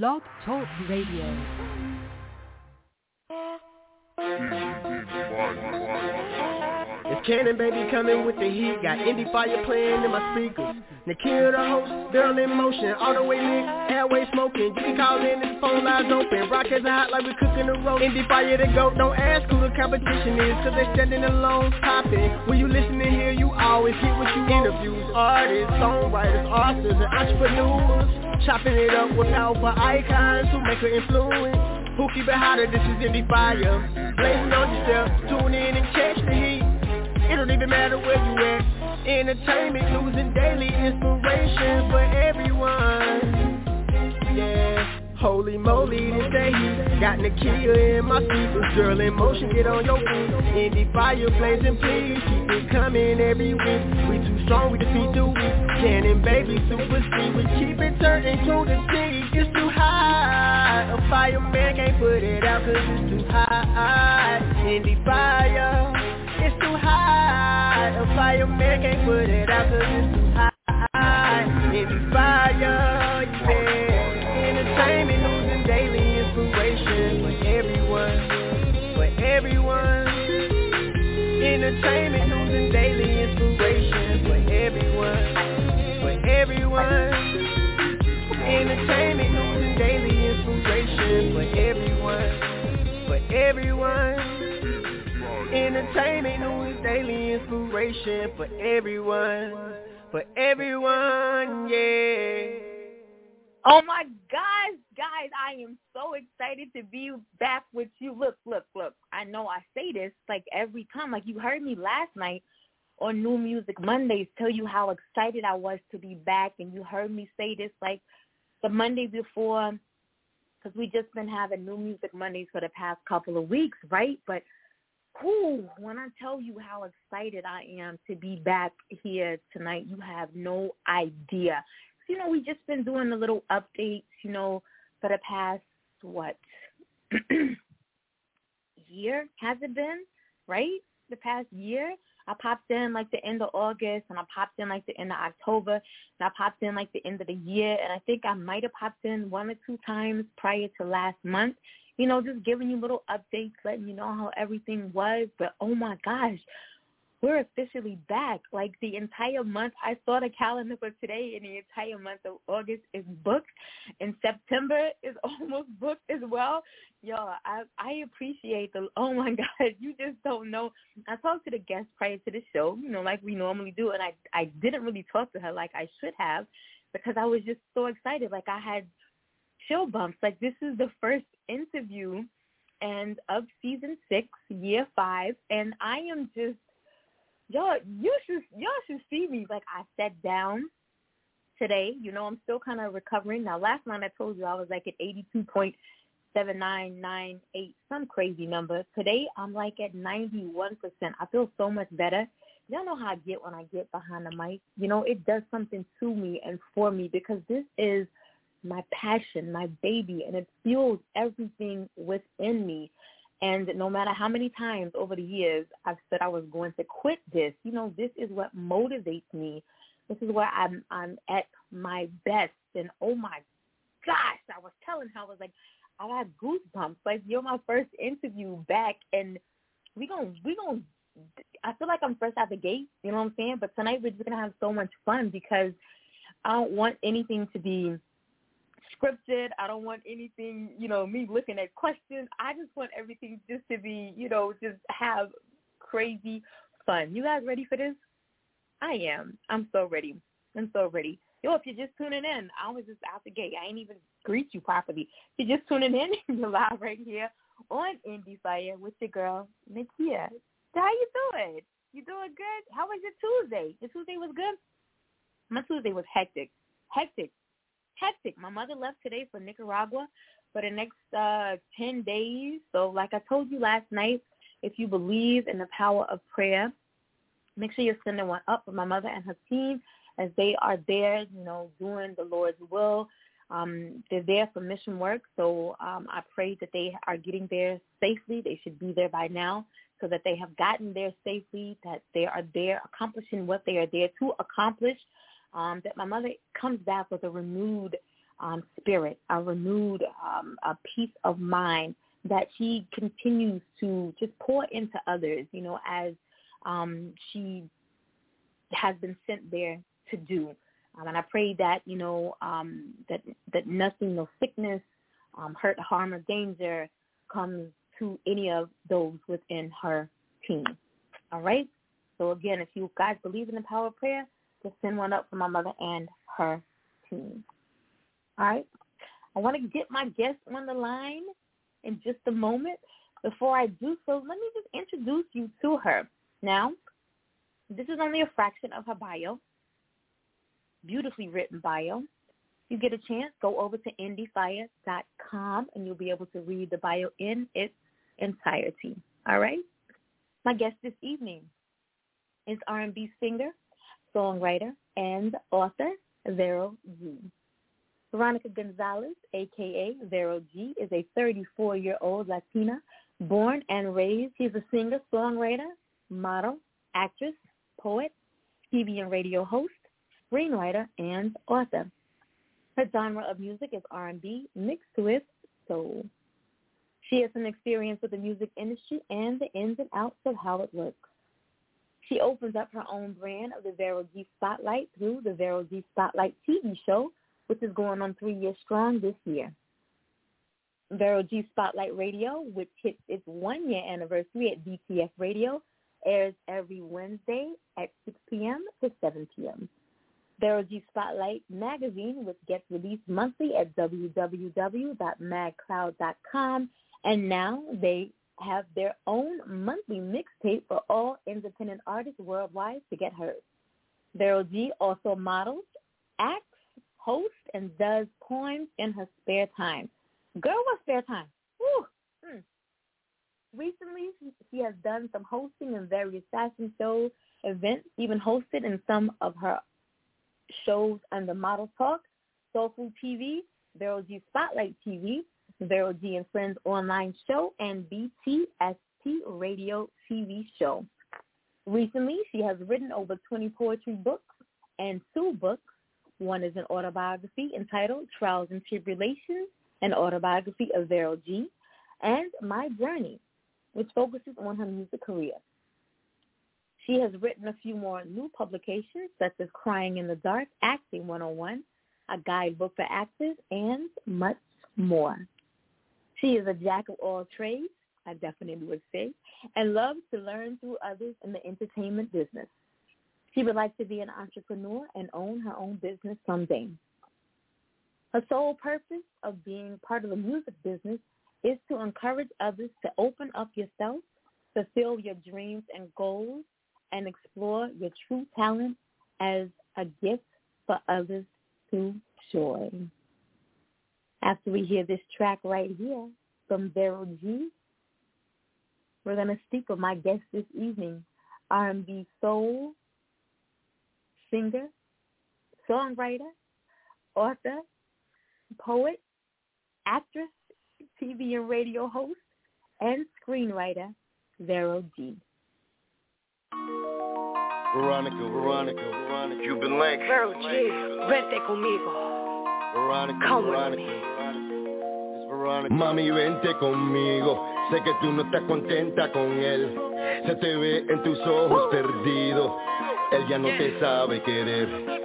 Blog Talk Radio. It's Cannon Baby coming with the heat. Got Indie Fire playing in my speakers. Nakia the host, girl in motion, all the way lit, airway smoking. You can call in, this phone lines open. Rockets are hot like we cooking the roast. Indie Fire to go, don't ask who the competition is, cause they standing alone popping. When you listening here, you always get what you interviews. Artists, songwriters, authors, and entrepreneurs. Chopping it up with powerful icons who make an influence. Who keep it hotter, this is Indie Fire. Blazing on yourself, tune in and catch the heat. It don't even matter where you at. Entertainment, and daily inspiration for everyone. Yeah. Holy moly, this day Got Nakia in my speakers Girl in motion, get on your feet. Indie fire blazing, please Keep it coming every week. We too strong, we defeat the weak. Cannon baby, super speed We keep it turning to the sea It's too high. A fireman can't put it out Cause it's too high. Indie fire It's too high. A fireman can't put it out Cause it's too high. Indie fire, Entertainment, news, daily inspiration for everyone, for everyone, yeah. Oh my gosh, guys, I am so excited to be back with you. Look, look, look. I know I say this like every time. Like you heard me last night on New Music Mondays tell you how excited I was to be back and you heard me say this like the Monday before because we just been having New Music Mondays for the past couple of weeks, right? But whew, when I tell you how excited I am to be back here tonight, you have no idea you know, we've just been doing the little updates, you know, for the past what year has it been? Right? The past year. I popped in like the end of August and I popped in like the end of October and I popped in like the end of the year and I think I might have popped in one or two times prior to last month. You know, just giving you little updates, letting you know how everything was. But oh my gosh, we're officially back. Like the entire month, I saw the calendar for today, and the entire month of August is booked, and September is almost booked as well. Yo, I I appreciate the. Oh my God, you just don't know. I talked to the guest prior to the show, you know, like we normally do, and I I didn't really talk to her like I should have, because I was just so excited. Like I had chill bumps. Like this is the first interview and of season six, year five, and I am just y'all you should y'all should see me. Like I sat down today. You know, I'm still kind of recovering. Now, last night I told you I was like at 82.7998, some crazy number. Today I'm like at 91%. I feel so much better. Y'all know how I get when I get behind the mic. You know, it does something to me and for me because this is my passion, my baby, and it fuels everything within me. And no matter how many times over the years I've said I was going to quit this, you know, this is what motivates me. This is where I'm I'm at my best. And oh my gosh, I was telling her I was like, I got goosebumps. Like you're my first interview back, and we gonna we gonna. I feel like I'm first out the gate. You know what I'm saying? But tonight we're just gonna have so much fun because I don't want anything to be scripted. I don't want anything, you know, me looking at questions. I just want everything just to be, you know, just have crazy fun. You guys ready for this? I am. I'm so ready. I'm so ready. Yo, if you're just tuning in, I was just out the gate. I ain't even greet you properly. If you're just tuning in, you're live right here on Indie Fire with your girl, Nakia. How you doing? You doing good? How was your Tuesday? Your Tuesday was good? My Tuesday was hectic. Hectic hectic. My mother left today for Nicaragua for the next uh, 10 days. So like I told you last night, if you believe in the power of prayer, make sure you're sending one up for my mother and her team as they are there, you know, doing the Lord's will. Um, they're there for mission work, so um, I pray that they are getting there safely. They should be there by now, so that they have gotten there safely, that they are there accomplishing what they are there to accomplish um, that my mother comes back with a renewed um, spirit, a renewed um, a peace of mind that she continues to just pour into others, you know, as um, she has been sent there to do. Um, and I pray that, you know, um, that, that nothing, no sickness, um, hurt, harm, or danger comes to any of those within her team. All right? So again, if you guys believe in the power of prayer, just send one up for my mother and her team. All right? I want to get my guest on the line in just a moment. Before I do so, let me just introduce you to her. Now, this is only a fraction of her bio, beautifully written bio. If you get a chance, go over to indyfire.com and you'll be able to read the bio in its entirety. All right? My guest this evening is R&B singer, songwriter, and author Vero G. Veronica Gonzalez, aka Vero G, is a 34-year-old Latina born and raised. She's a singer, songwriter, model, actress, poet, TV and radio host, screenwriter, and author. Her genre of music is R&B mixed with soul. She has some experience with the music industry and the ins and outs of how it works. She opens up her own brand of the Vero G Spotlight through the Vero G Spotlight TV show, which is going on three years strong this year. Vero G Spotlight Radio, which hits its one-year anniversary at VTF Radio, airs every Wednesday at 6 p.m. to 7 p.m. Vero G Spotlight magazine, which gets released monthly at www.magcloud.com, and now they have their own monthly mixtape for all independent artists worldwide to get heard. Vero G also models, acts, hosts, and does poems in her spare time. Girl, what spare time? Hmm. Recently, she has done some hosting in various fashion shows, events, even hosted in some of her shows the Model Talk, Soul Food TV, Vero G Spotlight TV, Vero G and Friends online show, and BTST radio TV show. Recently, she has written over 20 poetry books and two books. One is an autobiography entitled Trials and Tribulations, an autobiography of Vero G, and My Journey, which focuses on her music career. She has written a few more new publications, such as Crying in the Dark, Acting 101, a guidebook for actors, and much more. She is a jack of all trades, I definitely would say, and loves to learn through others in the entertainment business. She would like to be an entrepreneur and own her own business someday. Her sole purpose of being part of the music business is to encourage others to open up yourself, fulfill your dreams and goals, and explore your true talent as a gift for others to join. After we hear this track right here from Vero G, we're going to speak with my guest this evening, R&B soul singer, songwriter, author, poet, actress, TV and radio host, and screenwriter, Vero G. Veronica, Veronica, Veronica. Cuban Link. Vero G, vente conmigo. Veronica, Come with me. Mami, vente conmigo. Sé que tú no estás contenta con él. Se te ve en tus ojos perdido. Él ya no te sabe querer.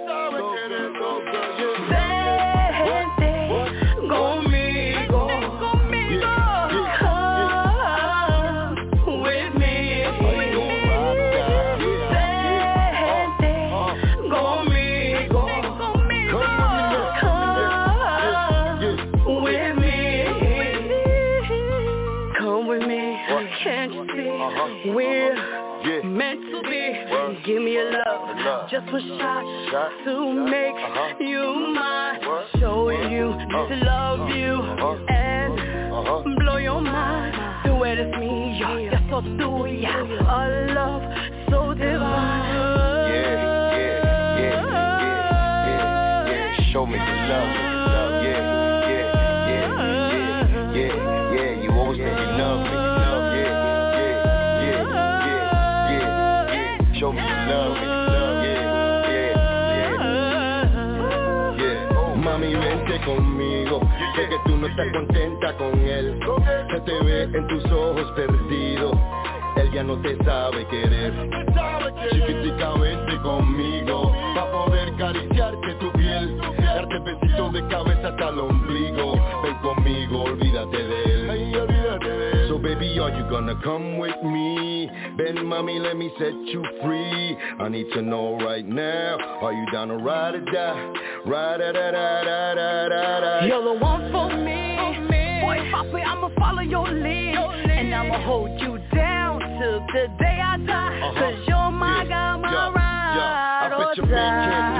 Just shot, to make Uh-huh. you mine. Showing you Uh. to love you Uh-huh. and Uh-huh. blow your mind. Tú eres mía, yo soy tuya. A love so divine. Yeah, yeah, yeah, yeah, yeah, yeah. Show me the love, que tú no estás contenta con él. Se te ve en tus ojos perdido. Él ya no te sabe querer. Chiquitica vente conmigo Pa' poder acariciarte tu piel. Darte besitos de cabeza hasta el ombligo. Ven conmigo, olvídate de él. So baby, are you gonna come with me? Ven mommy let me set you free I need to know right now Are you down to ride or die? Ride da da da da da da da You're the one for me. Boy, Poppy, I'ma follow your lead. And I'ma hold you down till the day I die. Uh-huh. Cause you're my Yeah, guy, my yeah, ride yeah. I or bet your man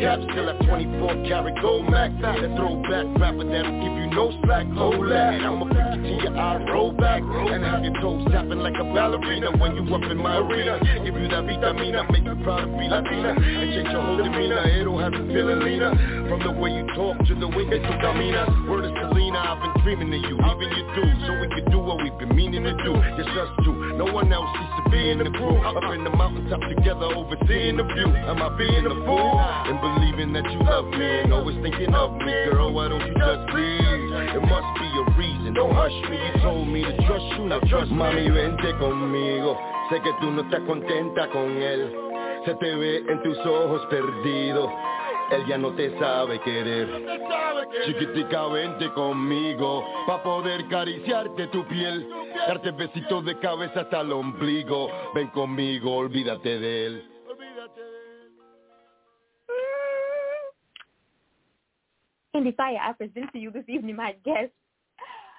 No still at 24 karat gold max. That throwback rapper that'll give you no slack. Hold that. I'ma pick it to your eye, roll back, and have your toes tapping like a ballerina when you up in my arena. Give you that vitamina, make you proud to be Latina, and change your whole demeanor. It'll have you feeling leaner from the way you talk to the way that you camina. Word is Selena, I've been dreaming of you, even you do, so we can do what we've been meaning to do. Just us two, no one else sees to be in the crew. Up in the mountaintop together, overseeing the view. Am I being a fool? And believing that you love me and always thinking of me, girl. Why don't you just leave? It must be a reason. Don't hush me. You told me to trust you, now trust Mami, vente conmigo. Sé que tú no estás contenta con él. Se te ve en tus ojos perdido. Él ya no te sabe querer. Chiquitica, vente conmigo Pa' poder acariciarte tu piel Darte besitos de cabeza hasta el ombligo Ven conmigo, olvídate de él Indie Fire, I present to you this evening my guest,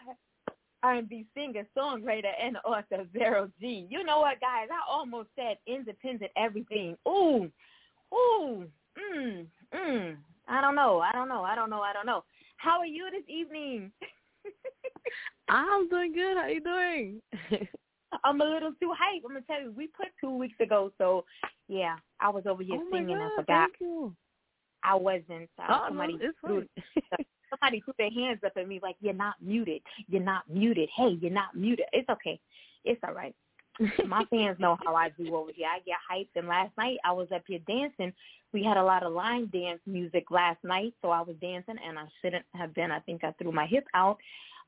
R&B singer, songwriter, and author Vero G. You know what, guys? I almost said independent everything. Ooh, ooh, mm, mm. I don't know. I don't know. I don't know. I don't know. How are you this evening? I'm doing good. How you doing? I'm a little too hype. I'm gonna tell you, we put two weeks ago, so yeah, I was over here oh singing. God, I forgot. Thank you. I wasn't. Uh, Oh, somebody no, threw, somebody threw their hands up at me like, "You're not muted. You're not muted. Hey, you're not muted." It's okay. It's all right. My fans know how I do over here. I get hyped. And last night I was up here dancing. We had a lot of line dance music last night, so I was dancing, and I shouldn't have been. I think I threw my hip out.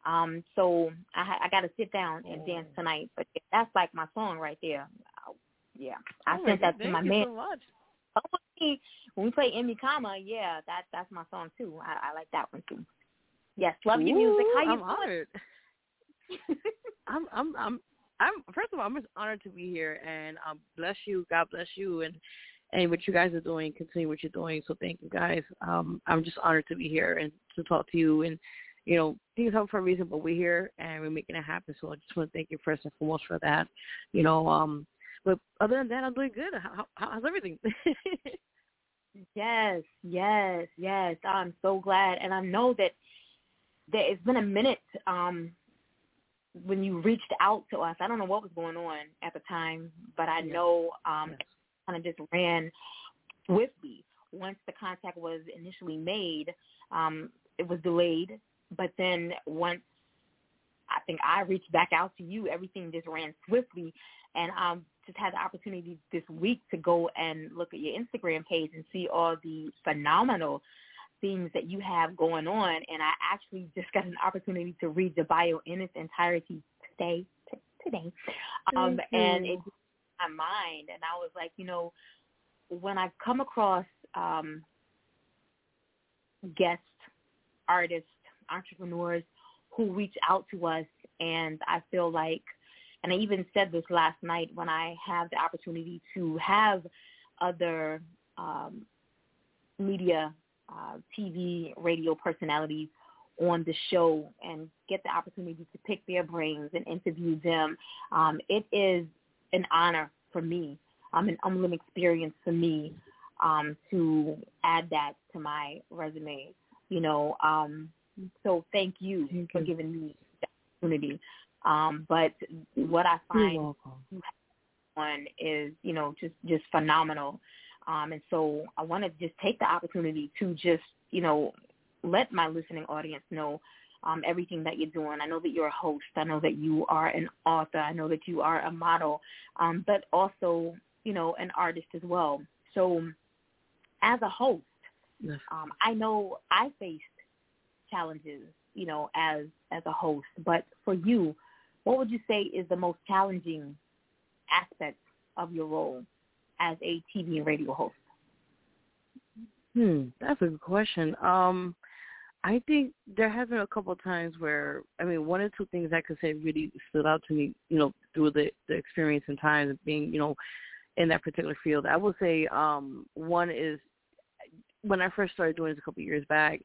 Um, so I, I got to sit down and dance tonight. But that's like my song right there. Uh, Yeah, I Oh sent that to my man. so. Oh, when we play Emmy Kama, yeah, that that's my song too. I, I like that one too. Yes, love your music. How you I'm doing? honored. I'm I'm I'm I'm first of all I'm just honored to be here and um bless you, God bless you and and what you guys are doing, continue what you're doing. So thank you guys. Um I'm just honored to be here and to talk to you and you know, things happen for a reason, but we're here and we're making it happen. So I just want to thank you first and foremost for that. You know, um but other than that, I'm doing good. How, how, how's everything? Yes, yes, yes. I'm so glad, and I know that that it's been a minute um, when you reached out to us. I don't know what was going on at the time, but I Yes. know um, Yes. kind of just ran with me. Once the contact was initially made, um, it was delayed, but then once I think I reached back out to you, everything just ran swiftly, and um, just had the opportunity this week to go and look at your Instagram page and see all the phenomenal things that you have going on. And I actually just got an opportunity to read the bio in its entirety today. T- today, um, and it blew my mind. And I was like, you know, when I come across um, guests, artists, entrepreneurs who reach out to us, and I feel like and I even said this last night when I have the opportunity to have other um, media, uh, TV, radio personalities on the show and get the opportunity to pick their brains and interview them. Um, it is an honor for me, um, an humbling experience for me um, to add that to my resume. You know, um, so thank you Thank for you. giving me the opportunity. Um, but what I find on is, you know, just just phenomenal. Um, and so I want to just take the opportunity to just, you know, let my listening audience know um, everything that you're doing. I know that you're a host. I know that you are an author. I know that you are a model, um, but also, you know, an artist as well. So as a host, Yes. um, I know I faced challenges, you know, as as a host. But for you, what would you say is the most challenging aspect of your role as a TV and radio host? Hmm, that's a good question. Um, I think there has been a couple of times where I mean one or two things I could say really stood out to me, you know, through the the experience and times of being, you know, in that particular field. I will say um one is when I first started doing this a couple of years back,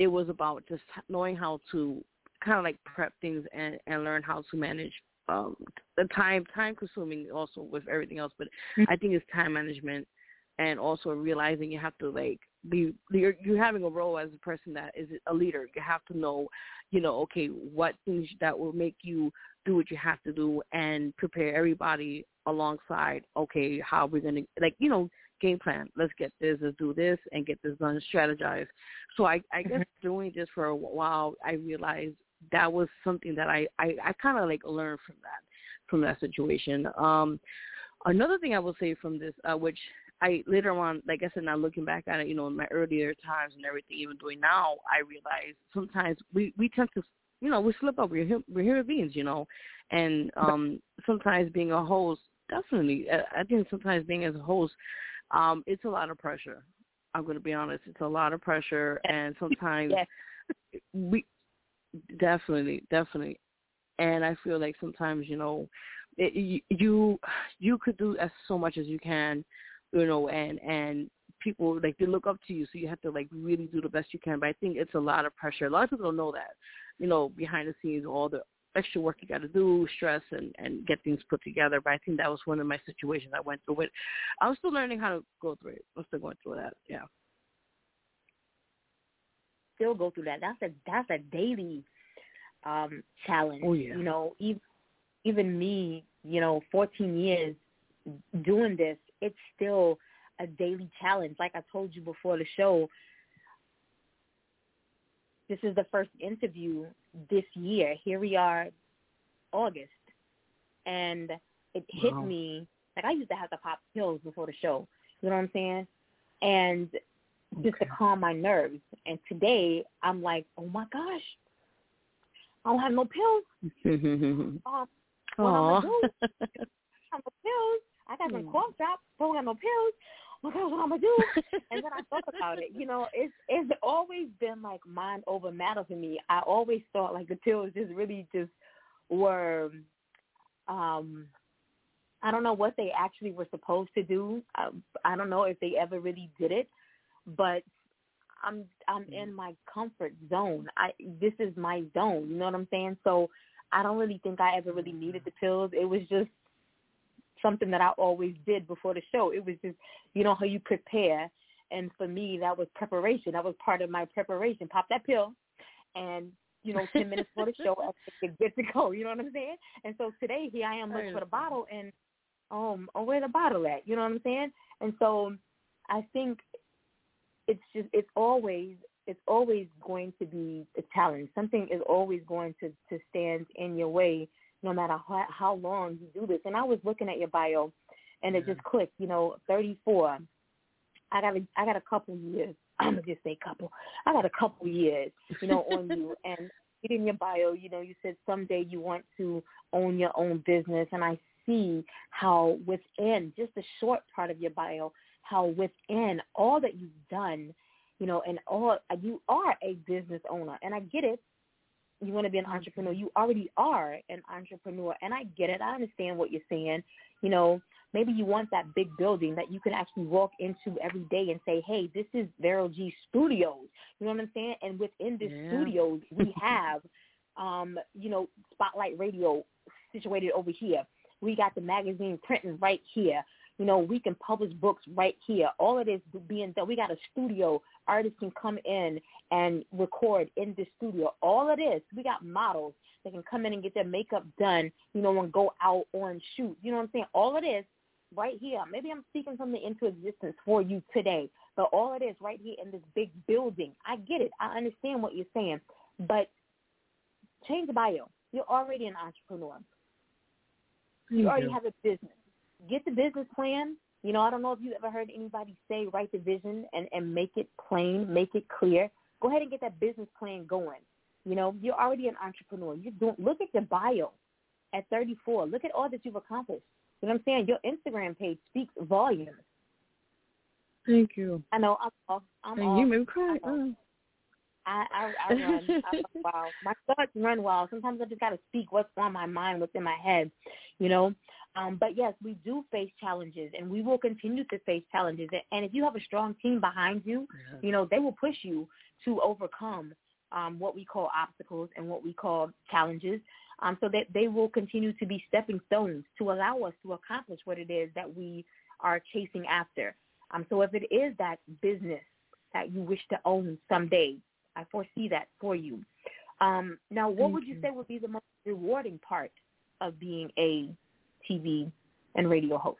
it was about just knowing how to kind of like prep things and and learn how to manage um the time time consuming also with everything else, but mm-hmm. I think it's time management and also realizing you have to like be you're, you're having a role as a person that is a leader. You have to know, you know, okay, what things that will make you do what you have to do and prepare everybody alongside. Okay, how we're gonna like you know game plan. Let's get this, let's do this, and get this done. Strategize. So I, I guess mm-hmm. doing this for a while, I realized that was something that I, I, I kind of like learned from that, from that situation. Um, another thing I will say from this, uh, which I later on, like I said, now looking back at it, you know, in my earlier times and everything, even doing now, I realize sometimes we we tend to, you know, we slip up. We're we're human beings, you know, and um sometimes being a host, definitely, I think sometimes being as a host, um, it's a lot of pressure. I'm going to be honest, it's a lot of pressure, and sometimes yes. we definitely, definitely, and I feel like sometimes, you know, it, you you could do as so much as you can you know, and and people like they look up to you, so you have to like really do the best you can. But I think it's a lot of pressure. A lot of people don't know that, you know, behind the scenes, all the extra work you got to do, stress, and and get things put together. But I think that was one of my situations I went through. It. I was still learning how to go through it. I'm still going through that. Yeah. Still go through that. That's a that's a daily um challenge. Oh yeah. You know, even even me, you know, 14 years doing this, it's still a daily challenge. Like I told you before the show, this is the first interview this year. Here we are, August, and it hit wow. me like I used to have to pop pills before the show. You know what I'm saying? And just okay. to calm my nerves. And today I'm like, oh my gosh, I don't have no pills. um, what I'm gonna do? I have no pills. I got some hmm. cough drops, don't got no pills. What else am I gonna do? and then I thought about it. You know, it's it's always been like mind over matter for me. I always thought like the pills just really just were um I don't know what they actually were supposed to do. I, um, I don't know if they ever really did it, but I'm I'm hmm. in my comfort zone. I this is my zone. You know what I'm saying? So I don't really think I ever really needed the pills. It was just something that I always did before the show. It was just, you know, how you prepare. And for me, that was preparation. That was part of my preparation. Pop that pill, and you know, ten minutes before the show, I think good to go. You know what I'm saying? And so today, here I am looking for the bottle, and um, oh, where the bottle at? You know what I'm saying? And so, I think it's just it's always it's always going to be a challenge. Something is always going to to stand in your way no matter how, how long you do this. And I was looking at your bio, and it just clicked. You know, 34. I got a, I got a couple years. I'm gonna just say couple. I got a couple years, you know, on you. And in your bio, you know, you said someday you want to own your own business, and I see how within just a short part of your bio, how within all that you've done, you know, and all you are a business owner, and I get it you want to be an entrepreneur, you already are an entrepreneur. And I get it. I understand what you're saying. You know, maybe you want that big building that you can actually walk into every day and say, hey, this is Vero G Studios. You know what I'm saying? And within this yeah. studios, we have, um, you know, Spotlight Radio situated over here. We got the magazine printing right here. You know, we can publish books right here. All it is being done. We got a studio. Artists can come in and record in the studio. All it is, we got models that can come in and get their makeup done, you know, and go out on shoot. You know what I'm saying? All it is right here. Maybe I'm speaking something into existence for you today, but all it is right here in this big building. I get it. I understand what you're saying, but change the bio. You're already an entrepreneur. You, you already do. have a business get the business plan. You know, I don't know if you ever heard anybody say write the vision and, and make it plain, make it clear. Go ahead and get that business plan going. You know, you're already an entrepreneur. You don't look at your bio at 34. Look at all that you've accomplished. You know what I'm saying? Your Instagram page speaks volumes. Thank you. I know I'm off. I'm Thank off. you me cry. Uh-huh. I. I, I, run. I run wild. My thoughts run wild. Sometimes I just got to speak what's on my mind, what's in my head, you know. Um, but yes, we do face challenges, and we will continue to face challenges. And if you have a strong team behind you, you know they will push you to overcome um, what we call obstacles and what we call challenges. Um, so that they will continue to be stepping stones to allow us to accomplish what it is that we are chasing after. Um, so if it is that business that you wish to own someday, I foresee that for you. Um, now, what Thank would you you. say would be the most rewarding part of being a TV and radio host?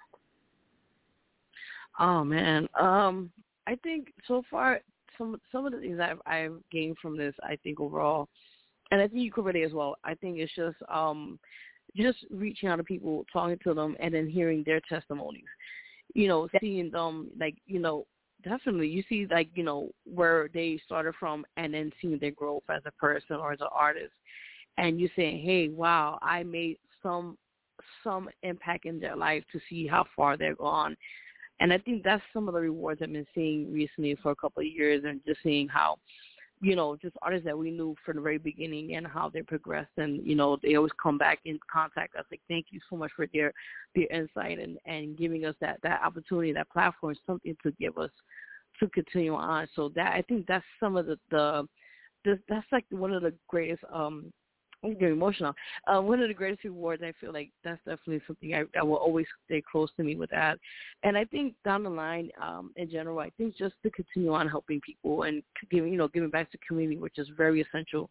Oh man, um, I think so far some some of the things I've I've gained from this, I think overall, and I think you covered it as well. I think it's just um, just reaching out to people, talking to them, and then hearing their testimonies. You know, seeing them like you know definitely. You see like you know where they started from, and then seeing their growth as a person or as an artist, and you saying, hey, wow, I made some some impact in their life to see how far they're gone. And I think that's some of the rewards I've been seeing recently for a couple of years and just seeing how, you know, just artists that we knew from the very beginning and how they progressed and, you know, they always come back and contact us like, thank you so much for their their insight and, and giving us that, that opportunity, that platform, something to give us to continue on. So that I think that's some of the, the, that's like one of the greatest um I'm getting emotional. Uh, one of the greatest rewards, I feel like that's definitely something I, I will always stay close to me with that. And I think down the line, um, in general, I think just to continue on helping people and giving, you know, giving back to the community, which is very essential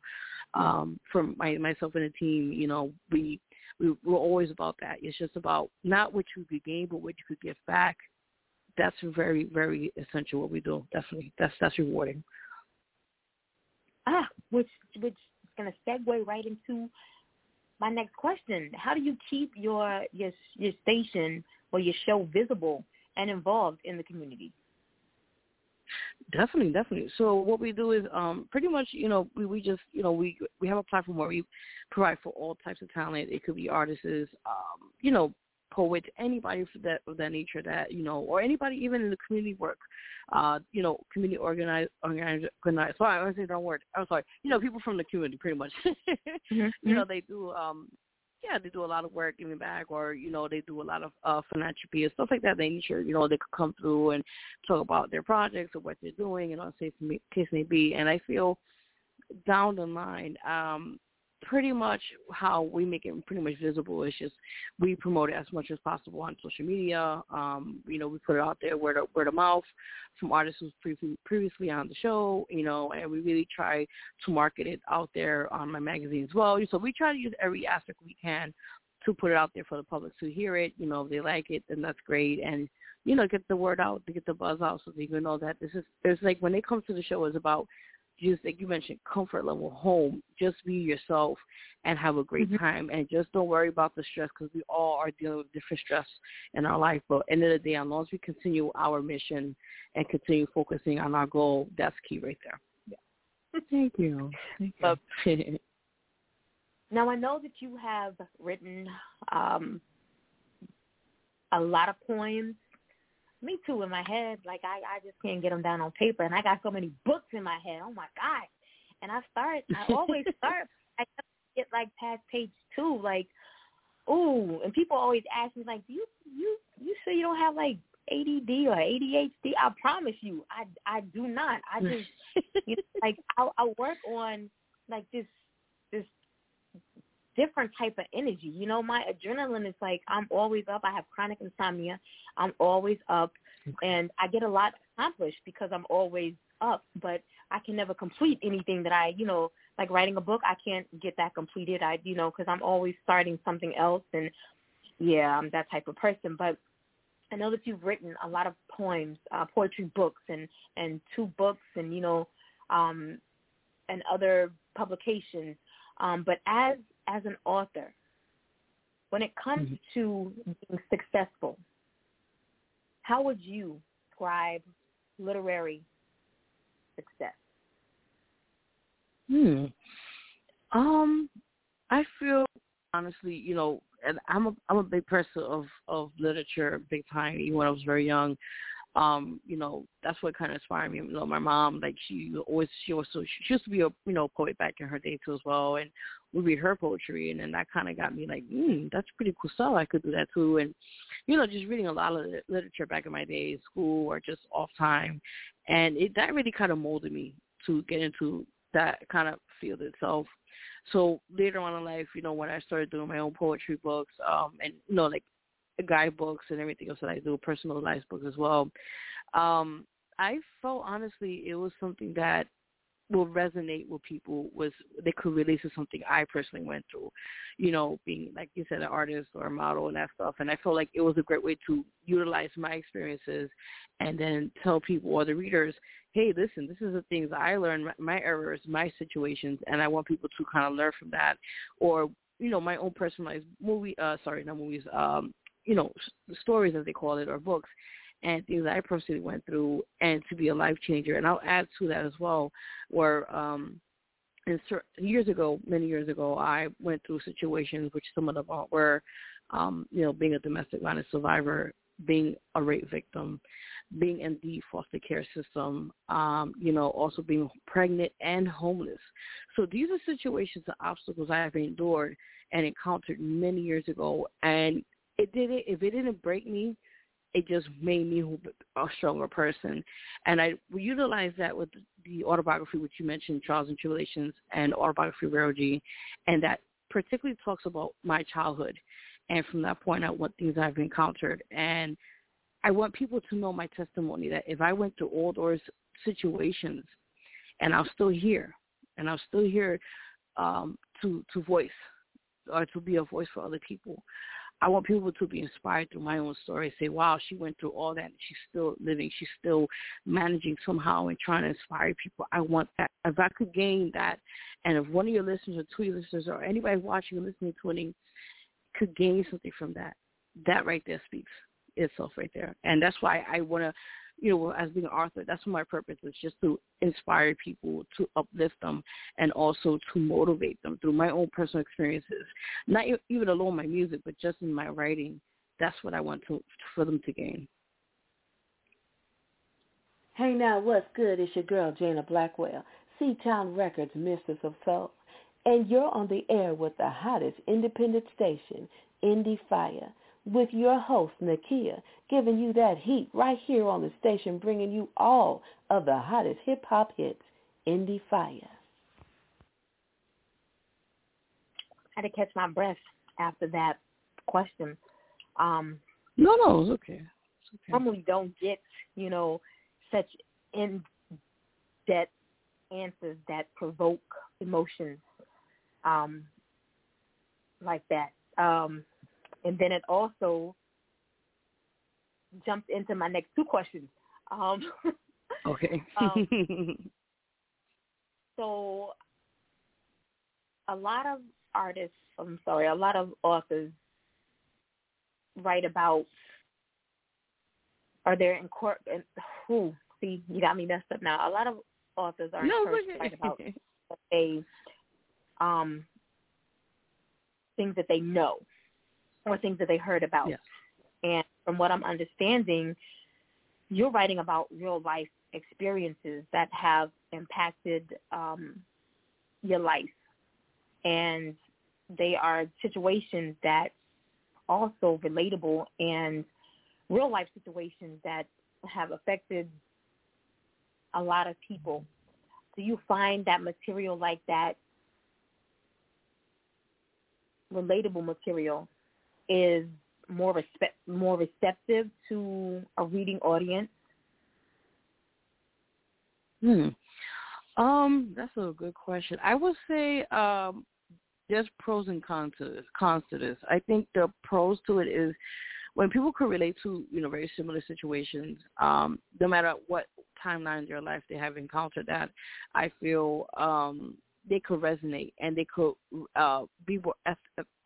um, for my, myself and the team. You know, we, we we're always about that. It's just about not what you could gain, but what you could give back. That's very, very essential. What we do, definitely. That's that's rewarding. Ah, which which going to segue right into my next question. How do you keep your your your station or your show visible and involved in the community? Definitely, definitely. So what we do is um pretty much, you know, we, we just you know, we we have a platform where we provide for all types of talent. It could be artists, um, you know, poets, anybody for that of that nature that, you know, or anybody even in the community work. Uh, you know, community organized organized organized sorry, I want to say the wrong word. I'm sorry. You know, people from the community pretty much. Mhm. you know, they do um yeah, they do a lot of work giving back or, you know, they do a lot of uh philanthropy and stuff like that. They nature, you know, they could come through and talk about their projects or what they're doing and all the case may be. And I feel down the line, um, pretty much how we make it pretty much visible is just we promote it as much as possible on social media. Um, you know, we put it out there word of, word of mouth from artists who's previously previously on the show, you know, and we really try to market it out there on my magazine as well. So we try to use every aspect we can to put it out there for the public to hear it. You know, if they like it, then that's great. And, you know, get the word out, to get the buzz out so they can know that this is, there's like when they come to the show, it's about just like you mentioned, comfort level home. Just be yourself and have a great time, and just don't worry about the stress because we all are dealing with different stress in our life. But end of the day, as long as we continue our mission and continue focusing on our goal, that's key right there. Yeah. Thank you. Thank you. Now I know that you have written um, a lot of poems. Me too in my head. Like I, I just can't get them down on paper, and I got so many books in my head. Oh my god! And I start. I always start. I get like past page two, like, ooh. And people always ask me like, do you you you sure you don't have like ADD or ADHD? I promise you, I I do not. I just you know, like I I work on like this this different type of energy. You know, my adrenaline is like I'm always up. I have chronic insomnia. I'm always up and I get a lot accomplished because I'm always up, but I can never complete anything that I, you know, like writing a book, I can't get that completed. I, you know, cuz I'm always starting something else and yeah, I'm that type of person, but I know that you've written a lot of poems, uh, poetry books and and two books and you know um and other publications. Um but as as an author, when it comes Mhm. to being successful, how would you describe literary success? Hmm. Um, I feel honestly, you know, and I'm a I'm a big person of of literature, big time. Even when I was very young, um, you know, that's what kind of inspired me. You know, my mom, like she always she also she used to be a you know poet back in her day too as well, and we read her poetry, and then that kind of got me like, mm, that's pretty cool stuff. I could do that too, and you know, just reading a lot of literature back in my day, school or just off time, and it that really kind of molded me to get into that kind of field itself. So later on in life, you know, when I started doing my own poetry books, um, and you know, like guidebooks and everything else that I do, personalized books as well, um, I felt honestly it was something that will resonate with people was they could relate to something I personally went through, you know, being like you said, an artist or a model and that stuff. And I felt like it was a great way to utilize my experiences and then tell people or the readers, hey, listen, this is the things I learned, my errors, my situations, and I want people to kind of learn from that. Or, you know, my own personalized movie, uh, sorry, not movies, um, you know, stories as they call it, or books and things I personally went through and to be a life changer. And I'll add to that as well, where um, and years ago, many years ago, I went through situations which some of them were, um, you know, being a domestic violence survivor, being a rape victim, being in the foster care system, um, you know, also being pregnant and homeless. So these are situations and obstacles I have endured and encountered many years ago. And it didn't, if it didn't break me, it just made me a stronger person. And I utilize that with the autobiography, which you mentioned, Trials and Tribulations, and autobiography G, and that particularly talks about my childhood. And from that point out, what things I've encountered. And I want people to know my testimony that if I went through all those situations and I'm still here, and I'm still here um, to, to voice or to be a voice for other people, I want people to be inspired through my own story. Say, wow, she went through all that she's still living. She's still managing somehow and trying to inspire people. I want that. If I could gain that, and if one of your listeners or two of your listeners or anybody watching or listening to it could gain something from that, that right there speaks itself right there. And that's why I want to you know, as being an author, that's what my purpose is, just to inspire people, to uplift them, and also to motivate them through my own personal experiences. Not even alone my music, but just in my writing. That's what I want to for them to gain. Hey now, what's good? It's your girl Jana Blackwell, C-Town Records, Mistress of Soul, and you're on the air with the hottest independent station, Indie Fire with your host, Nakia, giving you that heat right here on the station, bringing you all of the hottest hip-hop hits, Indie Fire. I had to catch my breath after that question. Um, no, no, it's okay. It's okay. Normally don't get, you know, such in-depth answers that provoke emotions um, like that. Um, and then it also jumped into my next two questions. Um, okay. um, so a lot of artists, I'm sorry, a lot of authors write about are there in court and who see you got me messed up now. A lot of authors are no, encouraged to write about a um things that they know or things that they heard about. Yes. And from what I'm understanding, you're writing about real life experiences that have impacted um, your life. And they are situations that also relatable and real life situations that have affected a lot of people. Do you find that material like that relatable material is more respect more receptive to a reading audience? Hmm. Um, that's a good question. I would say um there's pros and cons to this. Cons to this. I think the pros to it is when people can relate to you know very similar situations, um, no matter what timeline in their life they have encountered that, I feel um, they could resonate and they could uh, be more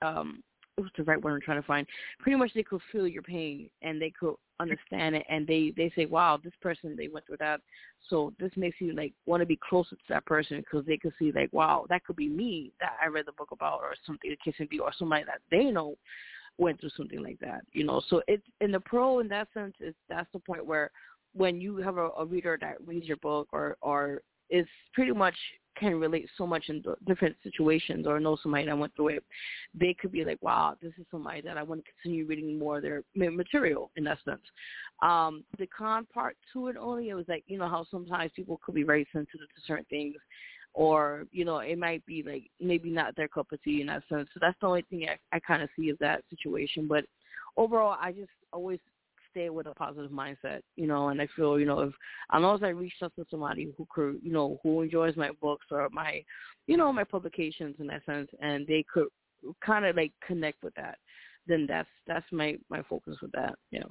um, what's the right word I'm trying to find? Pretty much they could feel your pain and they could understand it and they they say, wow, this person they went through that, so this makes you like want to be closer to that person because they could see like, wow, that could be me that I read the book about or something kids can be or somebody that they know went through something like that, you know. So it's in the pro in that sense is that's the point where when you have a, a reader that reads your book or or is pretty much can relate so much in different situations or know somebody that went through it, they could be like, wow, this is somebody that I want to continue reading more of their material in that sense. Um, the con part to it only, it was like, you know, how sometimes people could be very sensitive to certain things or, you know, it might be like maybe not their cup of tea in that sense. So that's the only thing I, I kind of see of that situation. But overall, I just always stay with a positive mindset, you know, and I feel, you know, if as long as I reach out to somebody who could, you know, who enjoys my books or my, you know, my publications in that sense, and they could kind of like connect with that, then that's that's my my focus with that, yeah.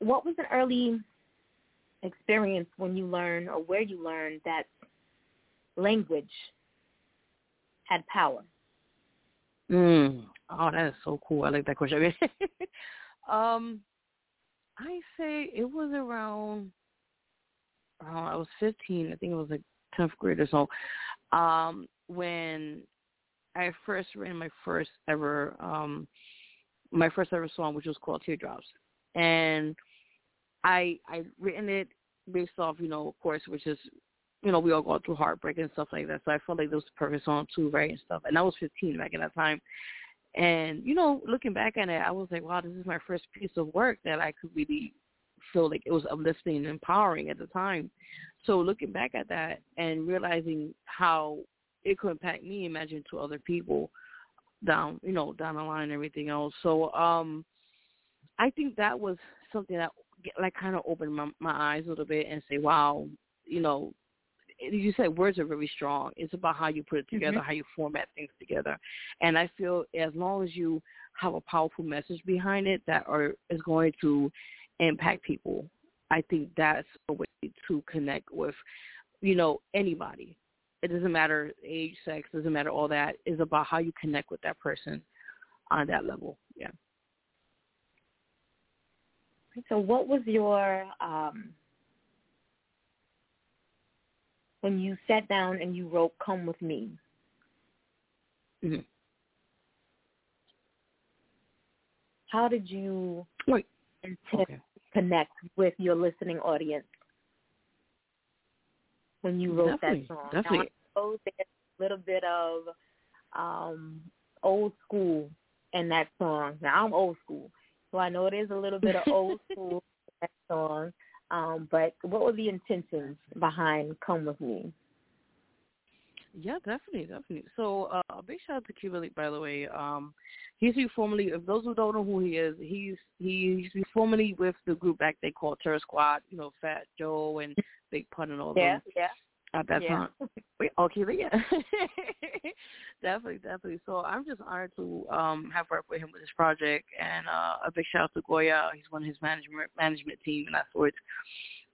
What was an early experience when you learned or where you learned that language had power? Mm. Oh, that is so cool. I like that question. um, I say it was around. Oh, I was 15. I think it was like 10th grade or so. Um, when I first ran my first ever, um, my first ever song, which was called Teardrops, and I I written it based off, you know, of course, which is you know, we all go through heartbreak and stuff like that. So I felt like it was the perfect song too, right, and stuff. And I was 15 back at that time. And, you know, looking back at it, I was like, wow, this is my first piece of work that I could really feel like it was uplifting and empowering at the time. So looking back at that and realizing how it could impact me, imagine to other people down, you know, down the line and everything else. So um I think that was something that like kind of opened my, my eyes a little bit and say, wow, you know, you said words are very strong. It's about how you put it together, mm-hmm. how you format things together. And I feel as long as you have a powerful message behind it that are is going to impact people, I think that's a way to connect with, you know, anybody. It doesn't matter age, sex, doesn't matter all that. It's about how you connect with that person on that level. Yeah. So what was your um when you sat down and you wrote "Come with Me"? Mm-hmm. How did you Wait. okay. connect with your listening audience when you wrote definitely, that song? Definitely. Now, there's a little bit of um, old school in that song. Now I'm old school, so I know there's a little bit of old school in that song. Um, but what were the intentions behind Come With Me? Yeah, definitely, definitely. So uh, a big shout out to Cuban Link, by the way. Um, he's formerly, if those who don't know who he is, he's he used to be formerly with the group back they called Terror Squad. You know, Fat Joe and Big Pun and all yeah, them. Yeah, At that yeah. time. Wait, okay, yeah, definitely, definitely. So I'm just honored to um have worked with him with this project, and uh, a big shout out to Goya. He's one of his management management team and that sort.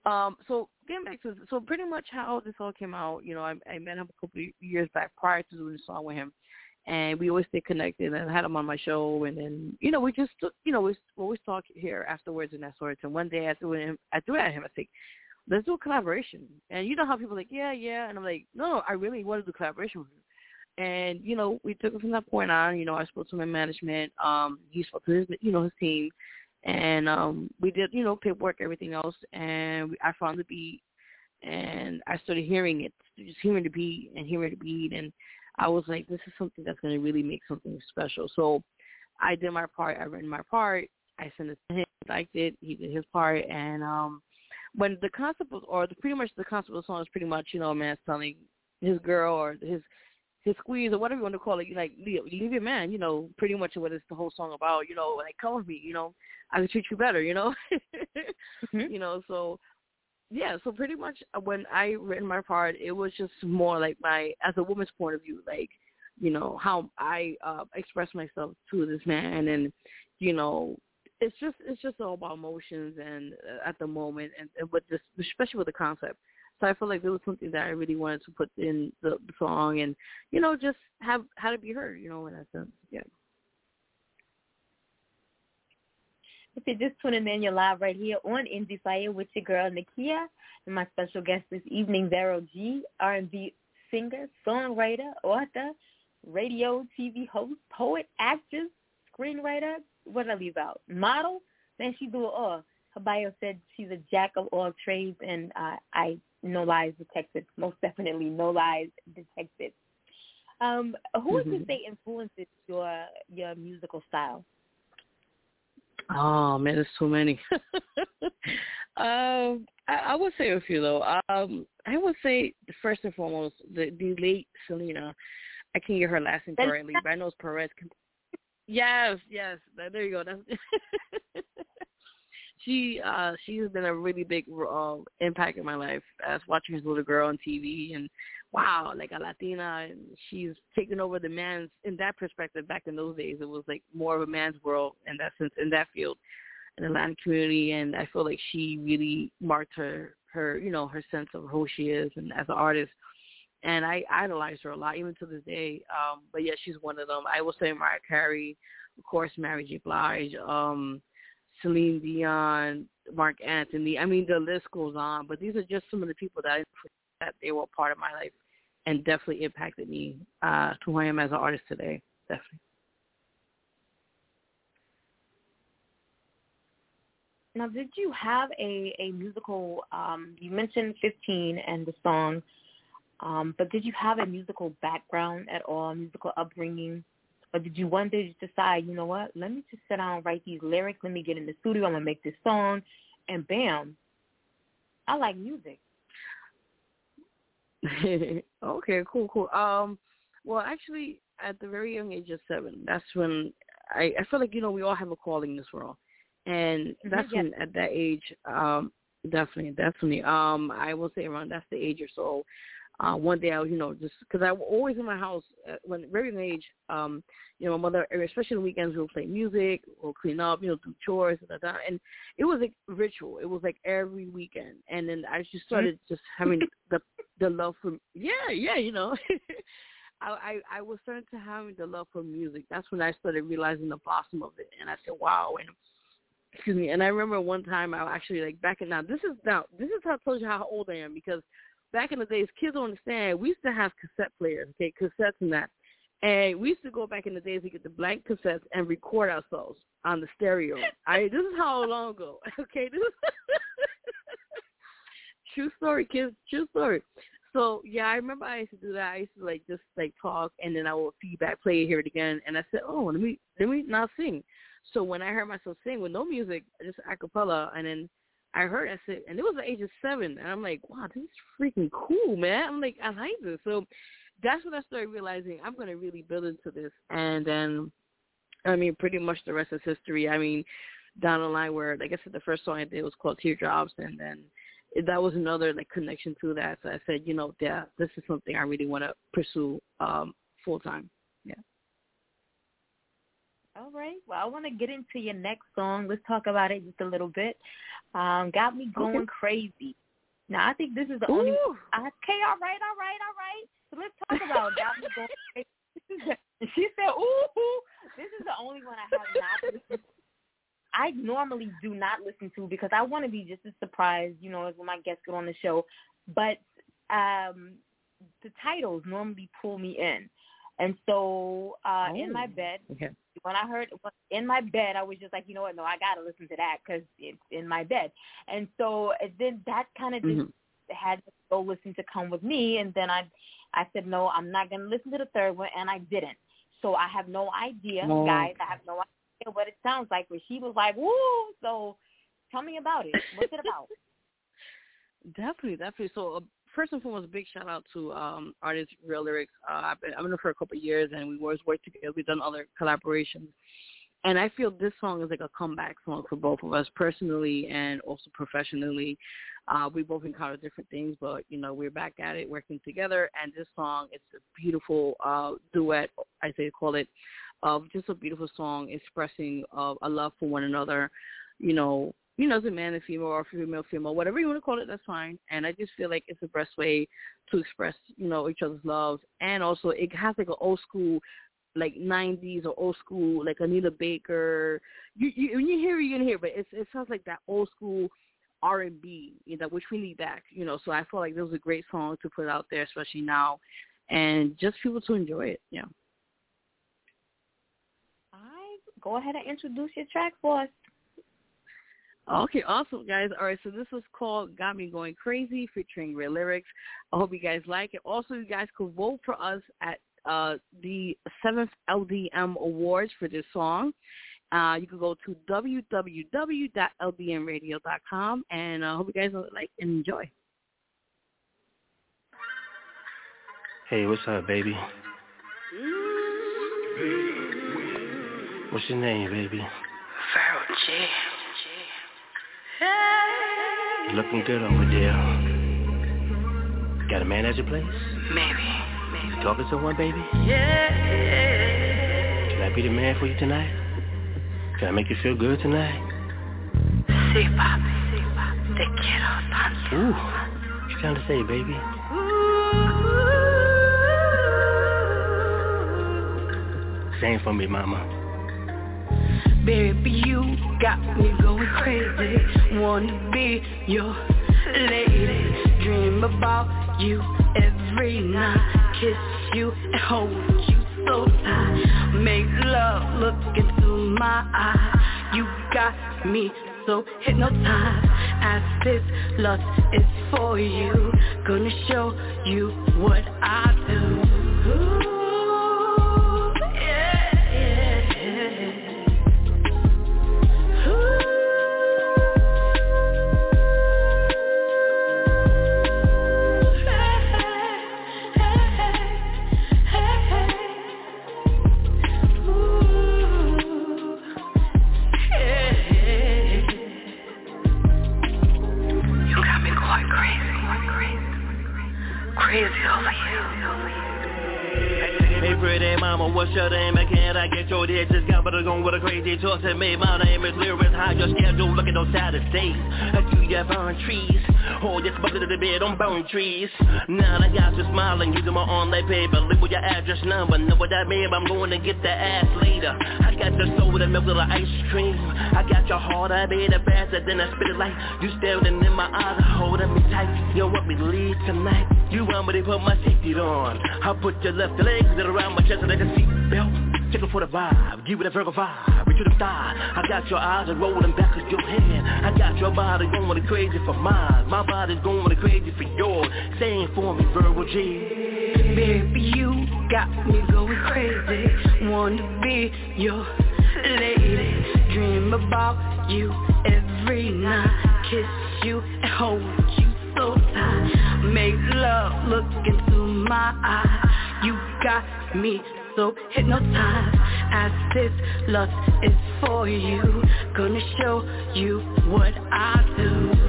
Um, so getting back to so pretty much how this all came out, you know, I, I met him a couple of years back prior to doing the song with him, and we always stay connected. And I had him on my show, and then you know we just you know we always talk here afterwards and that sort. And one day I threw him, I threw at him, I think, let's do a collaboration. And you know how people are like, yeah, yeah, and I'm like, no, no, I really want to do collaboration with you. And you know, we took it from that point on. You know, I spoke to my management. Um, he spoke to his, you know, his team. And um we did you know paperwork everything else. And i found the beat. And i started hearing it just hearing the beat and hearing the beat. And i was like this is something that's going to really make something special. So i did my part. I written my part. I sent it to him. He liked it. He did his part. And um when the concept was or the, pretty much the concept of the song is pretty much you know a man telling his girl or his his squeeze or whatever you want to call it, like leave, leave your man, you know, pretty much what it's the whole song about, you know, like come with me, you know, I can treat you better, you know, mm-hmm. you know, so yeah, so pretty much when I written my part, it was just more like my as a woman's point of view, like you know how I uh express myself to this man, and you know it's just it's just all about emotions and uh, at the moment and, and with this especially with the concept So I feel like there was something that I really wanted to put in the, the song, and you know, just have how to be heard. You know, in that sense, yeah. If you're just tuning in, you're live right here on Indie Fire with your girl Nakia and my special guest this evening, Vero G, R&B singer, songwriter, author, radio, TV host, poet, actress, screenwriter. What did I leave out? Model. Then she do it all. Her bio said she's a jack of all trades, and uh, I no lies detected. Most definitely, no lies detected. Um, who would you Mhm. say influences your your musical style? Oh man, there's too many. um, I, I would say a few though. Um, I would say first and foremost the the late Selena. I can't get her last name correctly, but I know it's Perez. Yes, yes. There you go. That's she. Uh, she has been a really big uh, impact in my life. As watching this little girl on TV, and wow, like a Latina, and she's taken over the man's. In that perspective, back in those days, it was like more of a man's world in that sense, in that field, in the Latin community, and I feel like she really marked her her you know her sense of who she is and as an artist and I idolize her a lot, even to this day. Um, but yeah, she's one of them. I will say Mariah Carey, of course, Mary J. Blige, um, Celine Dion, Marc Anthony. I mean, the list goes on. But these are just some of the people that I, that they were part of my life and definitely impacted me uh, to who I am as an artist today. Definitely. Now, did you have a a musical? Um, you mentioned 15 and the song, um, but did you have a musical background at all, musical upbringing, or did you one day just decide, you know what? Let me just sit down and write these lyrics. Let me get in the studio. I'm gonna make this song, and bam, I like music. okay, cool, cool. Um, well, actually, at the very young age of seven, that's when I, I feel like you know we all have a calling in this world, and that's yeah. when at that age, um, definitely, definitely. Um, I will say around that's the age or so. Uh, one day I, was, you know, just because I was always in my house uh, when very young age. Um, you know, my mother, especially on the weekends, we'll play music, we'll clean up, you know, do chores, and da. and it was like ritual. It was like every weekend, and then I just started just having the the love for yeah, yeah, you know. I, I I was starting to have the love for music. That's when I started realizing the blossom of it, and I said, "Wow!" And excuse me. And I remember one time I actually like back in now. This is now this is how I told you how old I am because back in the days, kids don't understand. We used to have cassette players, okay, cassettes and that. And we used to go back in the days to get the blank cassettes and record ourselves on the stereo. I this is how long ago. Okay, this is true story, kids. True story. So yeah, I remember I used to do that. I used to like just like talk, and then I would feedback, play it, hear it again, and I said, oh, let me let me now sing. So when I heard myself sing with no music, just a cappella, and then I heard I said, and it was the age of seven, and I'm like, wow, this is freaking cool, man. I'm like, I like this. So that's when I started realizing I'm gonna really build into this, and then I mean, pretty much the rest is history. I mean, down the line where, like I said, the first song I did was called Teardrops, and then that was another like connection to that. So I said, you know, yeah, this is something I really want to pursue um, full time. All right. Well, I want to get into your next song. Let's talk about it just a little bit. Um, got me going Okay. crazy. Now, I think this is the only. Ooh. Okay, all right, all right, all right. So let's talk about got me going crazy. This is the- She said, "Ooh, this is the only one I have not listened. to. I normally do not listen to because I want to be just as surprised, you know, as when my guests get on the show. But um the titles normally pull me in, and so uh in my Oh. bed, Okay. When I heard in my bed, I was just like, you know what? No, I gotta listen to that because it's in my bed. And so and then that kind of just Mhm. had to go listen to "Come with Me," and then I, I said, no, I'm not gonna listen to the third one, and I didn't. So I have no idea, Oh. guys. I have no idea what it sounds like. But she was like, woo! So tell me about it. What's it about? Definitely, definitely. So uh, first and foremost, big shout out to um artist Real Lyrics. Uh, I've been I've for a couple of years, and we always worked together. We've done other collaborations, and I feel this song is like a comeback song for both of us personally and also professionally. Uh, we both encountered different things, but you know we're back at it, working together. And this song, it's a beautiful uh, duet, I say call it, of just a beautiful song expressing uh, a love for one another. You know, you know, as a man and female or female female, whatever you want to call it, that's fine. And I just feel like it's the best way to express, you know, each other's love. And also it has like an old school like nineties or old school like Anita Baker. You you when you hear it, you're gonna hear, but it's it sounds like that old school R and B, you know, which we need back, you know. So I feel like this was a great song to put out there, especially now, and just people to enjoy it. Yeah. All right, go ahead and introduce your track for us. Okay, awesome, guys. All right, so this was called Got Me Going Crazy featuring Real Lyrics. I hope you guys like it. Also, you guys could vote for us at uh, the 7th LDM Awards for this song. Uh, you can go to www.ldmradio.com, and I uh, hope you guys like and enjoy. Hey, what's up, baby? What's your name, baby? Vero G. You looking good over there. Got a man at your place? Maybe. Maybe. You talking to one, baby? Yeah. Can I be the man for you tonight? Can I make you feel good tonight? Sí, papi. Te quiero tanto. Ooh. What you trying to say, baby? Ooh. Same for me, mama. Baby, you got me going crazy. Wanna be your lady. Dream about you every night. Kiss you and hold you so tight. Make love look into my eyes. You got me so hypnotized. As this lust is for you. Gonna show you what I do. Got better going with a crazy choice and me. My name is Lyrics. How your schedule? Look at those Saturdays. I do ya burn trees. Oh, this bucket of the bed on burn trees. Now I got you smiling, using my online paper. Look with your address number. Know what that mean? I'm going to get the ass later. I got your soul that milk with the ice cream. I got your heart, I made it faster than I spit it like you staring in my eyes, holding me tight. You want me to leave tonight? You want me to put my safety on? I put your left legs around my chest so they can Checking for the vibe, give it a Virgo vibe, reach to the thigh. I got your eyes are rolling back with your hand. I got your body going crazy for mine. My body's going crazy for yours. Saying for me, Vero G. Baby, you got me going crazy. Wanna be your lady. Dream about you every night. Kiss you and hold you so tight. Make love look into my eyes. You got me so hypnotized as this lust is for you. Gonna show you what I do.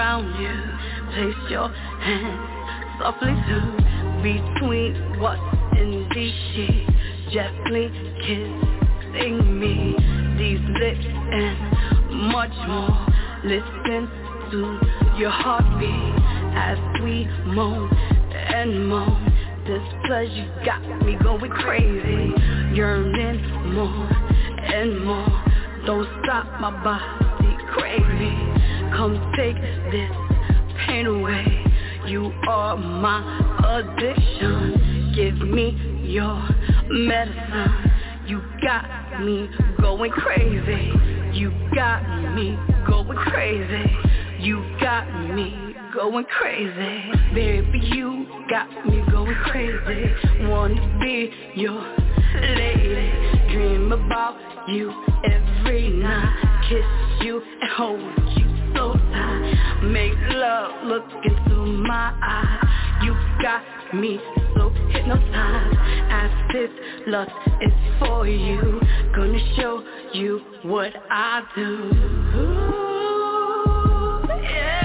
Around you. Place your hands softly too Between what's in these sheets Gently kissing me. These lips and much more. Listen to your heartbeat As we moan and moan. This pleasure got me going crazy. Yearning more and more. Don't stop my body crazy Come take this pain away. You are my addiction. Give me your medicine. You got me going crazy. You got me going crazy. You got me going crazy. Baby, you got me going crazy. Wanna be your lady. Dream about you every night. Kiss you and hold you so Make love look into my eye. You got me so hypnotized as this lust is for you. Gonna show you what I do. Ooh, yeah,